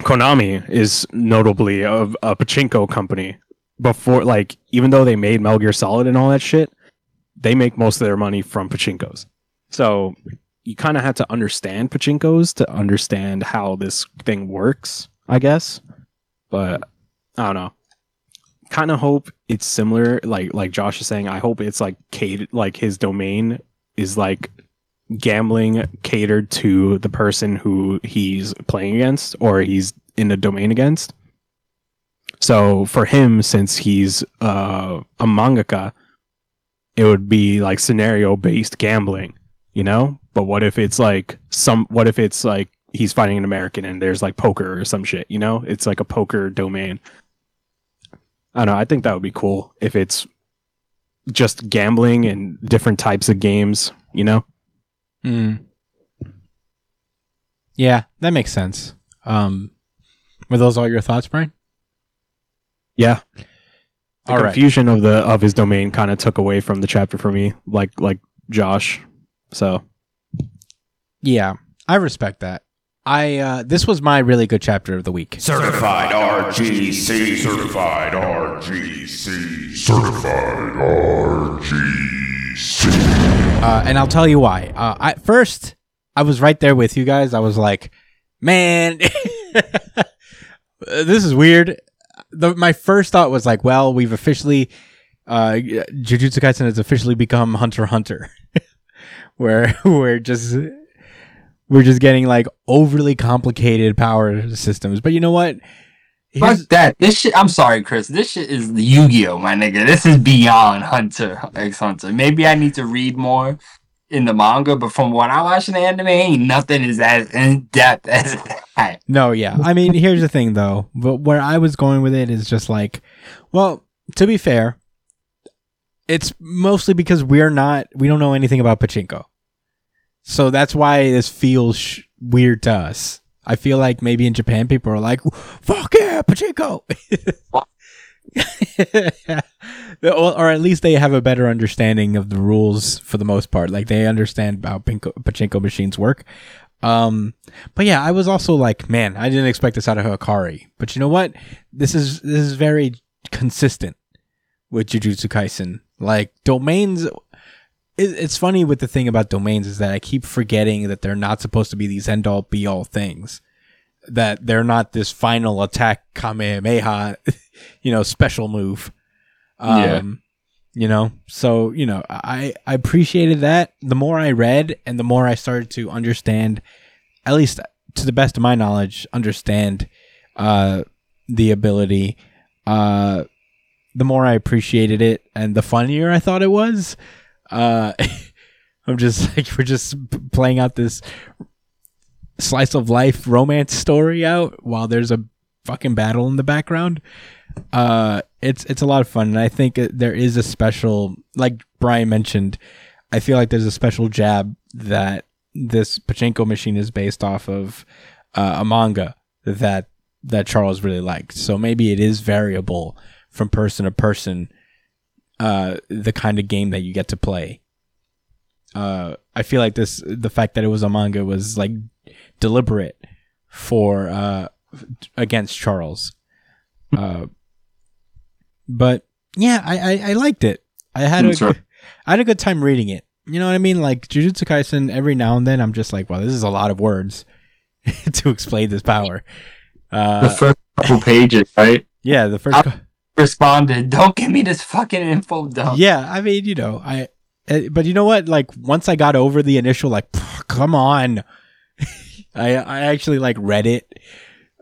S5: Konami is notably a, a pachinko company. Before, like, even though they made Metal Gear Solid and all that shit, they make most of their money from pachinkos. So you kind of have to understand pachinkos to understand how this thing works, I guess. But I don't know. Kind of hope it's similar, like like Josh is saying. I hope it's like Kate, like his domain is like gambling catered to the person who he's playing against or he's in the domain against. So for him, since he's uh, a mangaka, it would be like scenario based gambling, you know. But what if it's like some? What if it's like he's fighting an American and there's like poker or some shit, you know? It's like a poker domain. I don't know. I think that would be cool if it's just gambling and different types of games, you know?
S1: Hmm. Yeah, that makes sense. Um, were those all your thoughts, Brian?
S5: Yeah. The
S1: All right.
S5: confusion of the of his domain kind of took away from the chapter for me, like like Josh. So
S1: Yeah, I respect that. I uh, this was my really good chapter of the week.
S6: Certified RGC. Certified RGC. Certified RGC.
S1: Uh, and I'll tell you why. Uh, first I was right there with you guys. I was like, man, this is weird. The, my first thought was like, well, we've officially uh, Jujutsu Kaisen has officially become Hunter Hunter, where we're just we're just getting like overly complicated power systems. But you know what?
S3: Fuck that. This shit. I'm sorry, Chris. This shit is Yu-Gi-Oh, my nigga. This is beyond Hunter x Hunter. Maybe I need to read more in the manga, but from what I watch in the anime, ain't nothing is as in depth as that.
S1: No, yeah. I mean, here's the thing though. But where I was going with it is just like, well, to be fair, it's mostly because we're not, we don't know anything about pachinko. So that's why this feels sh- weird to us. I feel like maybe in Japan people are like, fuck yeah, pachinko. or, or at least they have a better understanding of the rules for the most part. Like they understand how pinko, pachinko machines work. Um, but yeah, I was also like, man, I didn't expect this out of Hakari. But you know what? This is this is very consistent with Jujutsu Kaisen. Like domains, it, it's funny with the thing about domains is that I keep forgetting that they're not supposed to be these end all be all things. That they're not this final attack Kamehameha, you know, special move. Um,
S3: Yeah.
S1: You know, so you know, I I appreciated that. The more I read, and the more I started to understand, at least to the best of my knowledge, understand uh, the ability. Uh, the more I appreciated it, and the funnier I thought it was. Uh, I'm just like we're just playing out this slice of life romance story out while there's a fucking battle in the background. Uh, it's it's a lot of fun, and I think there is a special, like Brian mentioned, I feel like there's a special jab that this pachinko machine is based off of uh, a manga that that Charles really liked. So maybe it is variable from person to person. Uh, the kind of game that you get to play. Uh, I feel like this, the fact that it was a manga was like deliberate for uh against Charles. Uh, but yeah, I, I I liked it. I had a. I had a good time reading it. You know what I mean? Like Jujutsu Kaisen. Every now and then, I'm just like, wow, this is a lot of words to explain this power.
S3: The
S1: Uh,
S3: first couple pages, right?
S1: yeah, the first.
S3: I- Responded, don't give me this fucking info dump.
S1: yeah, I mean, you know, I. uh, But you know what? Like once I got over the initial, like, come on, I I actually like read it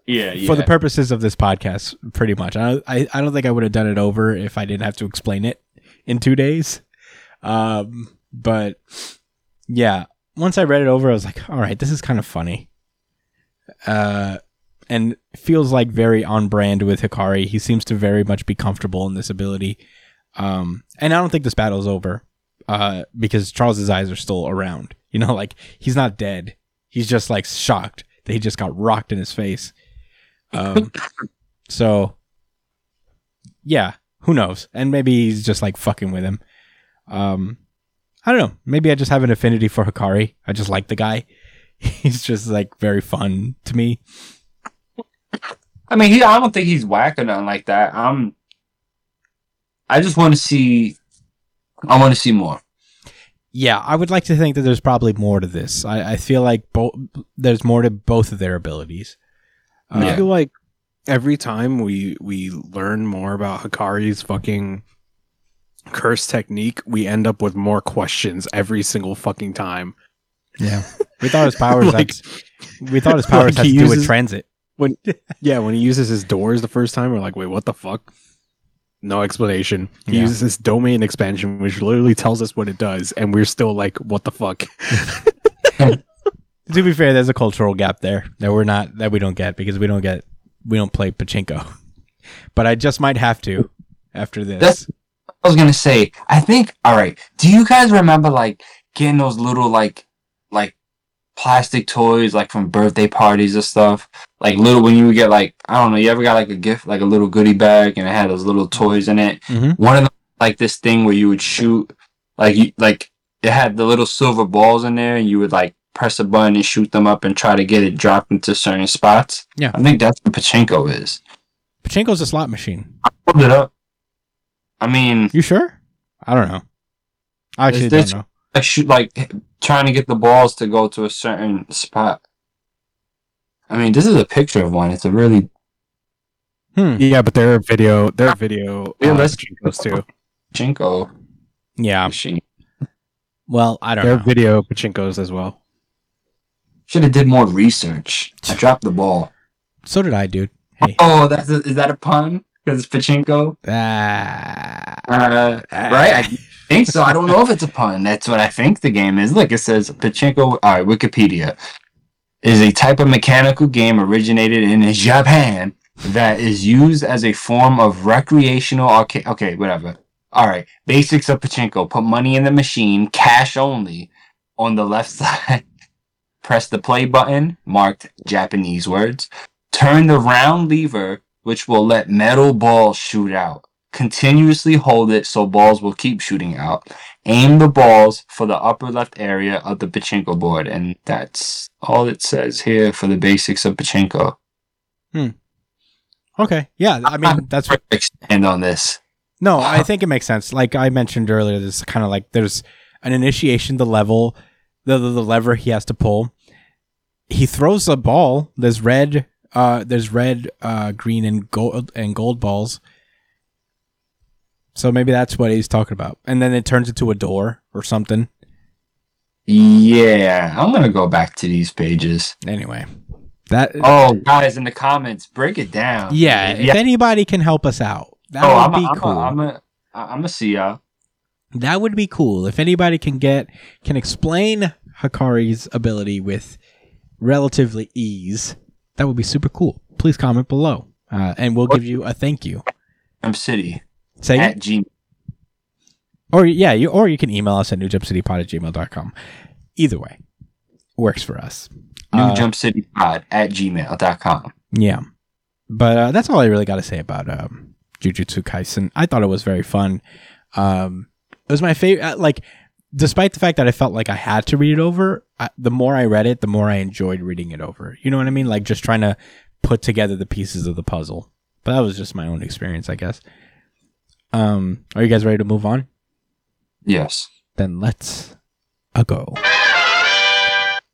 S3: Yeah, yeah,
S1: for the purposes of this podcast, pretty much. I, I, I don't think I would have done it over if I didn't have to explain it in two days. Um, but yeah, once I read it over, I was like, all right, this is kind of funny. Uh, and feels like very on brand with Hakari. He seems to very much be comfortable in this ability. Um, and I don't think this battle's over. Uh, because Charles's eyes are still around. You know, like he's not dead. He's just like shocked that he just got rocked in his face. Um, so yeah, who knows? And maybe he's just like fucking with him. Um, I don't know. Maybe I just have an affinity for Hakari. I just like the guy. he's just like very fun to me.
S3: I mean, he, I don't think he's whack or nothing like that. I'm. I just want to see. I want to see more.
S1: Yeah, I would like to think that there's probably more to this. I, I feel like both there's more to both of their abilities. Uh,
S5: I feel like every time we we learn more about Hakari's fucking curse technique, we end up with more questions every single fucking time.
S1: Yeah, we thought his powers
S5: Like-
S1: had, we thought his powers
S5: like
S1: had to
S5: he
S1: do with
S5: uses-
S1: transit.
S5: Yeah, when he uses his doors the first time, we're like, wait, what the fuck? No explanation. He
S1: Yeah.
S5: uses this domain expansion, which literally tells us what it does, and we're still like, what the fuck?
S1: To be fair, there's a cultural gap there that we're not that we don't get because we don't get we don't play pachinko. But I just might have to after this.
S3: That's- I was gonna say. I think. All right. Do you guys remember like getting those little like like plastic toys like from birthday parties or stuff? Like little when you would get like I don't know. You ever got like a gift like a little goodie bag and it had those little toys in it?
S1: Mhm.
S3: One of them like this thing where you would shoot like you like it had the little silver balls in there and you would like press a button and shoot them up and try to get it dropped into certain spots.
S1: Yeah.
S3: I think that's what pachinko is.
S1: Pachinko's a slot machine.
S3: Hold it up. I mean,
S1: You sure? I don't know. I actually don't know.
S3: Like shoot like trying to get the balls to go to a certain spot. I mean, this is a picture of one. It's a really
S1: Hmm.
S5: Yeah, but they're video, they're video.
S3: Yeah,
S5: uh,
S3: let's-
S5: Pachinkos too.
S3: Chinko
S1: Yeah.
S3: machine.
S1: Well, I don't know.
S5: They're
S1: know.
S5: video pachinkos as well.
S3: Should have did more research. I dropped the ball.
S1: So did I, dude. Hey.
S3: Oh, that's a, is that a pun? Because it's pachinko.
S1: Ah.
S3: Uh, right? I think so. I don't know if it's a pun. That's what I think the game is. Look, it says pachinko. All right, Wikipedia is a type of mechanical game originated in Japan that is used as a form of recreational arcade. Okay, whatever. All right, basics of pachinko: put money in the machine, cash only, on the left side. Press the play button, marked Japanese words. Turn the round lever, which will let metal balls shoot out continuously hold it so balls will keep shooting out. Aim the balls for the upper left area of the pachinko board, and that's all it says here for the basics of pachinko.
S1: Okay. Yeah. I mean, that's what.
S3: expand on this.
S1: No, I think it makes sense. Like I mentioned earlier, there's kind of like there's an initiation, the level, the, the the lever he has to pull. He throws a ball. There's red. Uh, there's red, uh, green, and gold and gold balls. So maybe that's what he's talking about. And then it turns into a door or something.
S3: Yeah, I'm gonna go back to these pages.
S1: Anyway, that.
S3: Oh, guys, in the comments, break it down.
S1: yeah. If anybody can help us out, that
S3: oh,
S1: would
S3: I'm
S1: be
S3: a,
S1: cool.
S3: I'm a, I'm a see y'all.
S1: That would be cool if anybody can get can explain Hakari's ability with relatively ease. That would be super cool. Please comment below, uh, and we'll give you a thank you.
S3: I'm City
S1: Say
S3: at G.
S1: or yeah, you or you can email us at newjumpcitypod at gmail.com. Either way, works for us.
S3: Newjumpcitypod
S1: Uh,
S3: Jump City Pod at gmail.com.
S1: Yeah, but uh, that's all I really got to say about um, Jujutsu Kaisen. I thought it was very fun. Um, it was my favorite. Like, despite the fact that I felt like I had to read it over, I, the more I read it, the more I enjoyed reading it over. You know what I mean? Like just trying to put together the pieces of the puzzle. But that was just my own experience, I guess. Um, are you guys ready to move on?
S3: Yes.
S1: Then let's a go.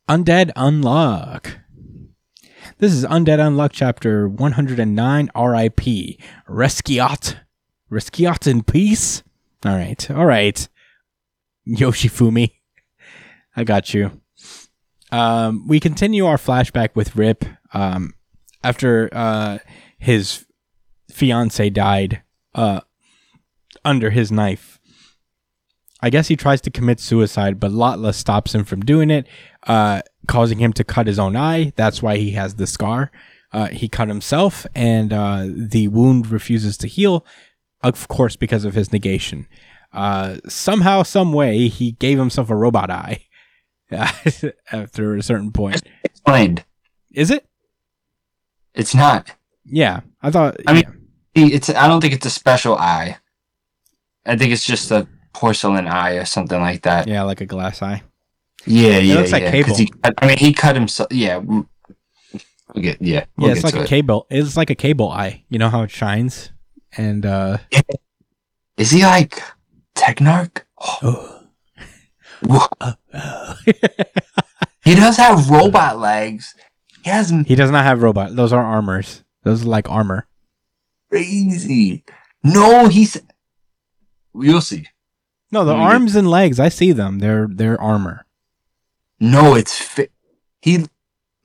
S1: Undead Unluck. This is Undead Unluck chapter 109 RIP. Resquiat. Resquiat in peace. All right. All right. Yoshifumi. I got you. Um, we continue our flashback with Rip. Um, after uh, his fiance died uh, under his knife. I guess he tries to commit suicide, but Latla stops him from doing it, uh, causing him to cut his own eye. That's why he has the scar. Uh, he cut himself, and uh, the wound refuses to heal, of course, because of his negation. Uh, somehow, some way, he gave himself a robot eye after a certain point.
S3: Explained.
S1: Is it?
S3: It's not.
S1: Yeah, I thought.
S3: I mean-
S1: yeah.
S3: It's. I don't think it's a special eye. I think it's just a porcelain eye or something like that.
S1: yeah, like a glass eye.
S3: Yeah, yeah,
S1: looks like
S3: yeah.
S1: cable.
S3: He, I mean, he cut himself. Yeah, we- we'll get. Yeah, we'll
S1: yeah, it's like a
S3: it.
S1: cable. It's like a cable eye. You know how it shines, and uh,
S3: Is he like Technarch?
S1: oh.
S3: He does have robot legs. He has
S1: he does not have robot. Those are armors. Those are like armor.
S3: crazy. No, he's. You'll see.
S1: No, the
S3: Let me get-
S1: arms and legs. I see them. They're they're armor.
S3: No, it's he.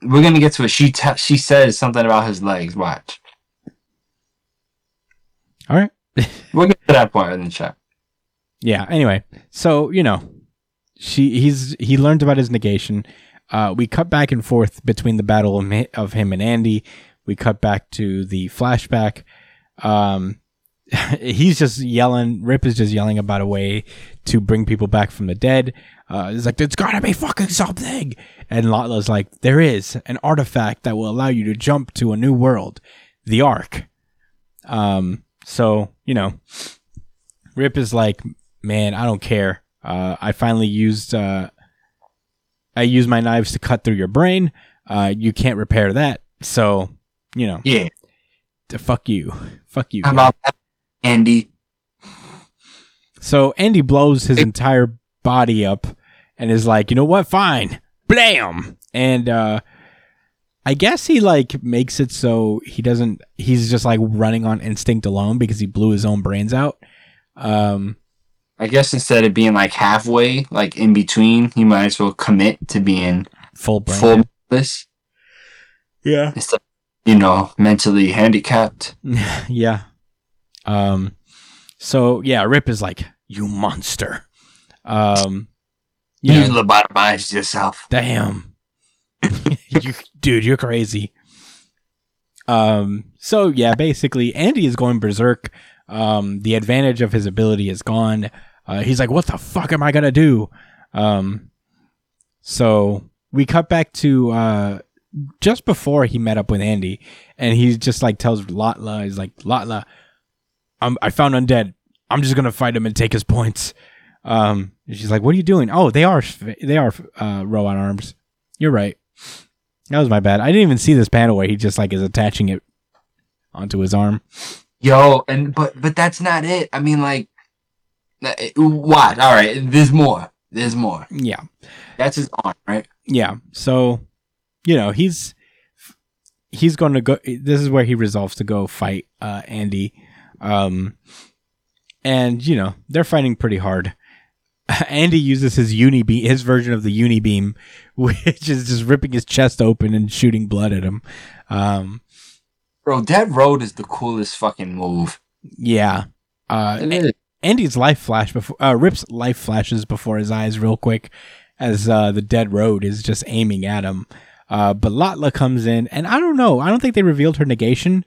S3: We're gonna get to it. She te- she says something about his legs. Watch.
S1: All right.
S3: We'll get to that point in the chat.
S1: Yeah. Anyway, so you know, she he's he learned about his negation. Uh, we cut back and forth between the battle of of him and Andy. We cut back to the flashback. Um, he's just yelling. Rip is just yelling about a way to bring people back from the dead. Uh, he's like, "There's gotta be fucking something." And Latla's like, "There is an artifact that will allow you to jump to a new world, the Ark." Um, so you know, Rip is like, man, I don't care. Uh, I finally used uh, I used my knives to cut through your brain. Uh, you can't repair that. So, you know,
S3: Yeah.
S1: fuck you, fuck you. Guy.
S3: Andy?
S1: So Andy blows his entire body up and is like, you know what? Fine, blam. And uh, I guess he like makes it so he doesn't. He's just like running on instinct alone because he blew his own brains out. Um,
S3: I guess instead of being like halfway, like in between, he might as well commit to being
S1: full brain.
S3: full this
S1: Yeah.
S3: instead, of, you know, mentally handicapped.
S1: yeah. Um so yeah, Rip is like, you monster. Um
S3: You
S1: yeah,
S3: lobotomized yourself.
S1: damn. you dude, you're crazy. Um so yeah, basically Andy is going berserk. Um the advantage of his ability is gone. Uh he's like, what the fuck am I gonna do? Um so we cut back to uh just before he met up with Andy, and he just like tells Latla, he's like, Latla, I'm, I found undead. I'm just gonna fight him and take his points. Um, she's like, "What are you doing?" Oh, they are they are uh, robot arms. You're right. That was my bad. I didn't even see this panel where he just like is attaching it onto his arm.
S3: Yo, and but but that's not it. I mean, like, what? All right, there's more. There's more.
S1: Yeah,
S3: That's his arm, right?
S1: yeah. So, you know, he's he's going to go. This is where he resolves to go fight uh, Andy. Um, and you know they're fighting pretty hard. Andy uses his uni beam, his version of the uni beam, which is just ripping his chest open and shooting blood at him. Um,
S3: Bro, Dead Road is the coolest fucking move.
S1: yeah. Uh,
S3: It is.
S1: Andy's life flash before uh, Rip's life flashes before his eyes real quick as uh, the dead road is just aiming at him. Uh, but Latla comes in, and I don't know. I don't think they revealed her negation,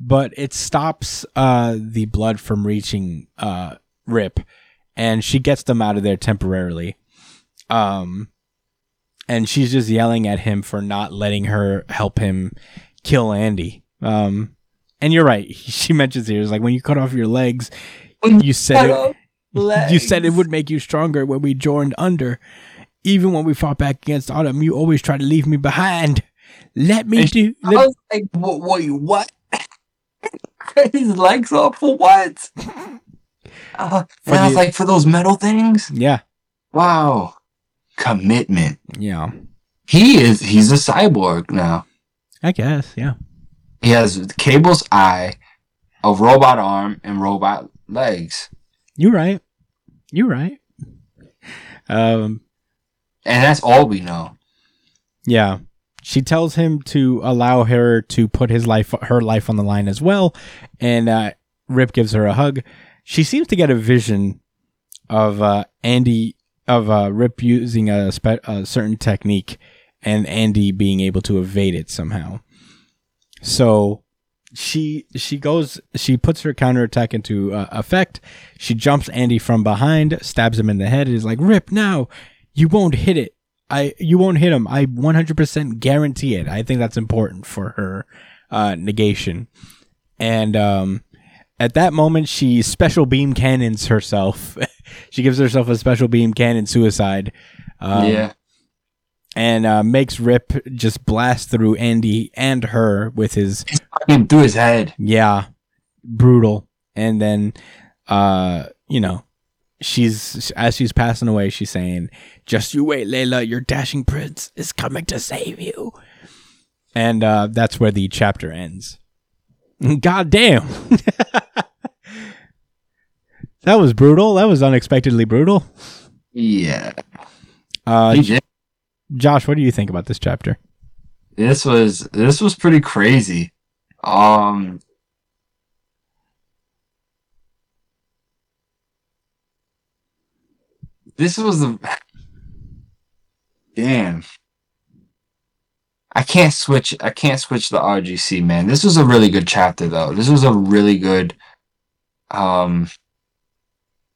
S1: but it stops uh, the blood from reaching uh, Rip, and she gets them out of there temporarily. Um, and she's just yelling at him for not letting her help him kill Andy. Um, and you're right. She mentions here is like when you cut off your legs, you said it. You said it would make you stronger when we joined under. Even when we fought back against Autumn, you always try to leave me behind. Let me
S3: And
S1: do.
S3: I
S1: Let,
S3: was like, what? What? what? His legs off for what? Uh,
S1: For
S3: and I was
S1: the-
S3: like, for those metal things?
S1: yeah,
S3: Wow. Commitment.
S1: yeah.
S3: He is, he's a cyborg now.
S1: I guess. Yeah.
S3: He has Cable's eye, a robot arm, and robot legs.
S1: You're right. You're right. Um.
S3: And that's all we know.
S1: Yeah. She tells him to allow her to put his life, her life on the line as well. And uh, Rip gives her a hug. She seems to get a vision of uh, Andy, of uh, Rip using a, spe- a certain technique and Andy being able to evade it somehow. So she she goes she puts her counterattack into uh, effect. She jumps Andy from behind, stabs him in the head, and is like, "Rip now, you won't hit it. I you won't hit him. I 100% guarantee it." I think that's important for her uh, negation. And um, at that moment, she special beam cannons herself. she gives herself a special beam cannon suicide. Um,
S3: yeah.
S1: and uh, makes Rip just blast through Andy and her with his
S3: Fucking through his head.
S1: yeah, brutal. And then, uh, you know, she's as she's passing away, she's saying, "Just you wait, Layla. Your dashing prince is coming to save you." And uh, that's where the chapter ends. God damn. that was brutal. That was unexpectedly brutal.
S3: Yeah.
S1: Uh. Josh, what do you think about this chapter?
S3: this was this was pretty crazy. Um This was the Damn. I can't switch I can't switch the RGC, man. This was a really good chapter though. This was a really good um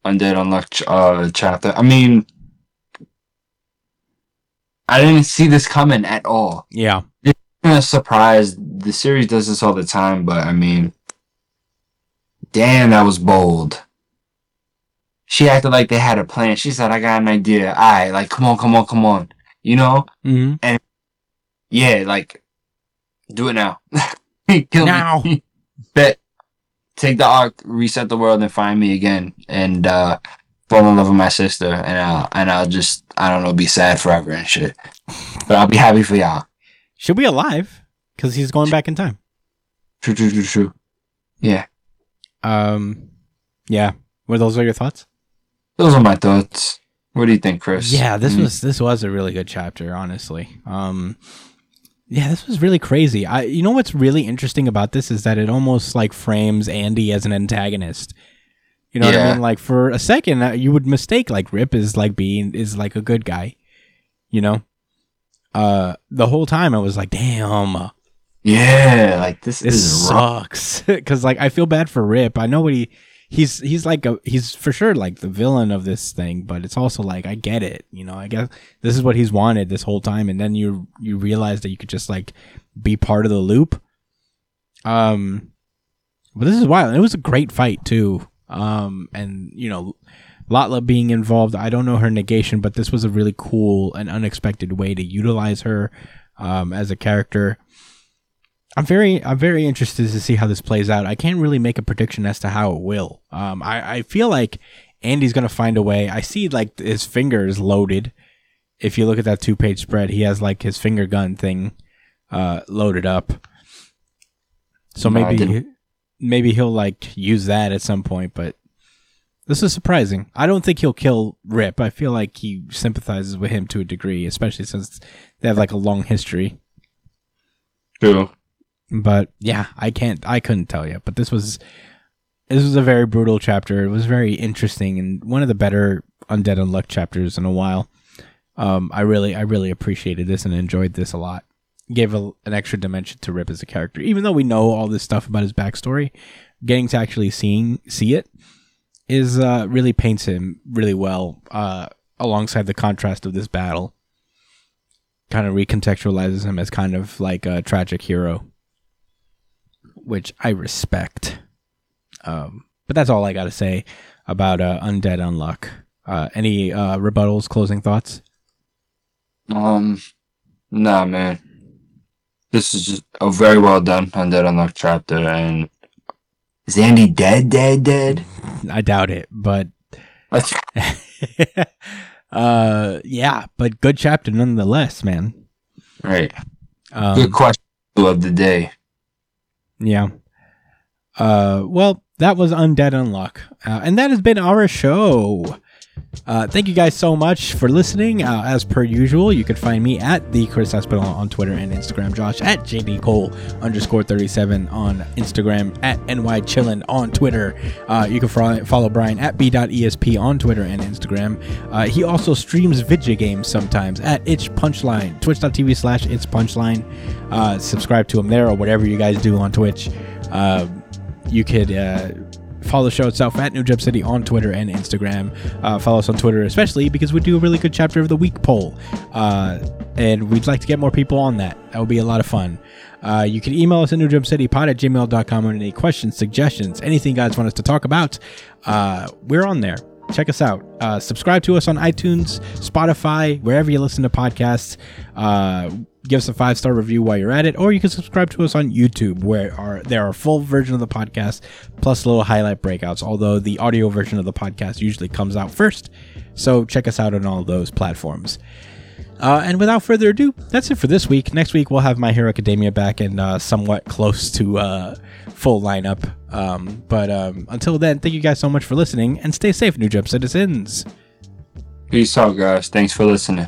S3: Undead Unluck ch- uh chapter. I mean I didn't see this coming at all
S1: Yeah.
S3: kind of surprised. The series does this all the time, but I mean, damn, that was bold. She acted like they had a plan. She said, "I got an idea." All right, like, come on, come on, come on. You know?
S1: Mm-hmm.
S3: And yeah, like, do it now. Kill
S1: Now.
S3: me. Bet. Take the arc, reset the world, and find me again, and uh fall in love with my sister, and I'll and I'll just I don't know, be sad forever and shit. But I'll be happy for y'all.
S1: She'll be alive because he's going back in time.
S3: True, true, true, true. Yeah.
S1: Um, yeah. Were those are your thoughts?
S3: Those are my thoughts. What do you think, Chris?
S1: Yeah, this
S3: Mm.
S1: was this was a really good chapter, honestly. Um, yeah, this was really crazy. I, you know what's really interesting about this is that it almost like frames Andy as an antagonist. You know what I mean? Like for a second, uh, you would mistake like Rip is like being is like a good guy. You know, uh, the whole time I was like, damn.
S3: Yeah, like this,
S1: This
S3: is
S1: sucks because like I feel bad for Rip. I know what he he's he's like a he's for sure like the villain of this thing, but it's also like I get it. You know, I guess this is what he's wanted this whole time, and then you you realize that you could just like be part of the loop. Um, but this is wild. It was a great fight too. Um, and you know. Latla being involved, I don't know her negation, but this was a really cool and unexpected way to utilize her um, as a character. I'm very I'm very interested to see how this plays out. I can't really make a prediction as to how it will. Um, I, I feel like Andy's gonna find a way. I see like his fingers loaded. If you look at that two page spread, he has like his finger gun thing uh, loaded up. So
S3: No,
S1: maybe maybe he'll like use that at some point, but this is surprising. I don't think he'll kill Rip. I feel like he sympathizes with him to a degree, especially since they have like a long history.
S3: True.
S1: But yeah, I can't. I couldn't tell you. But this was this was a very brutal chapter. It was very interesting and one of the better Undead and Unluck chapters in a while. Um, I really, I really appreciated this and enjoyed this a lot. Gave a, an extra dimension to Rip as a character, even though we know all this stuff about his backstory. Getting to actually seeing see it is uh, really paints him really well uh, alongside the contrast of this battle. Kind of recontextualizes him as kind of like a tragic hero which I respect. Um, but that's all I got to say about uh, Undead Unluck. Uh, any uh, rebuttals, closing thoughts?
S3: Um, nah, man. This is just a very well done Undead Unluck chapter, and is Andy dead? Dead? Dead?
S1: I doubt it, but uh, yeah, but good chapter nonetheless, man.
S3: right.
S1: Um,
S3: Good question of the day.
S1: Yeah. Uh, well, that was Undead Unluck. Uh, and that has been our show. Uh, thank you guys so much for listening. Uh, as per usual, you can find me at the Chris Espinal on Twitter and Instagram. Josh at JD Cole underscore 37 on Instagram. At NY Chillin on Twitter. Uh, you can follow, follow Brian at B.ESP on Twitter and Instagram. Uh, he also streams video games sometimes at Itch Punchline. Twitch.tv slash It's Punchline. Uh, subscribe to him there or whatever you guys do on Twitch. Uh, you could follow the show itself at New Jump City on Twitter and Instagram. Uh, follow us on Twitter, especially because we do a really good chapter of the week poll, uh, and we'd like to get more people on that. That would be a lot of fun. Uh, you can email us at newjumpcitypod at gmail.com with any questions, suggestions, anything guys want us to talk about. Uh, we're on there. check us out. Uh, subscribe to us on iTunes, Spotify, wherever you listen to podcasts. Give us a five star review while you're at it, or you can subscribe to us on YouTube, where are there are full version of the podcast plus little highlight breakouts. Although the audio version of the podcast usually comes out first, so check us out on all those platforms. Uh, and without further ado, that's it for this week. Next week we'll have My Hero Academia back and uh, somewhat close to uh, full lineup. Um, but um, until then, thank you guys so much for listening and stay safe, New Jump citizens.
S3: Peace out, guys. Thanks for listening.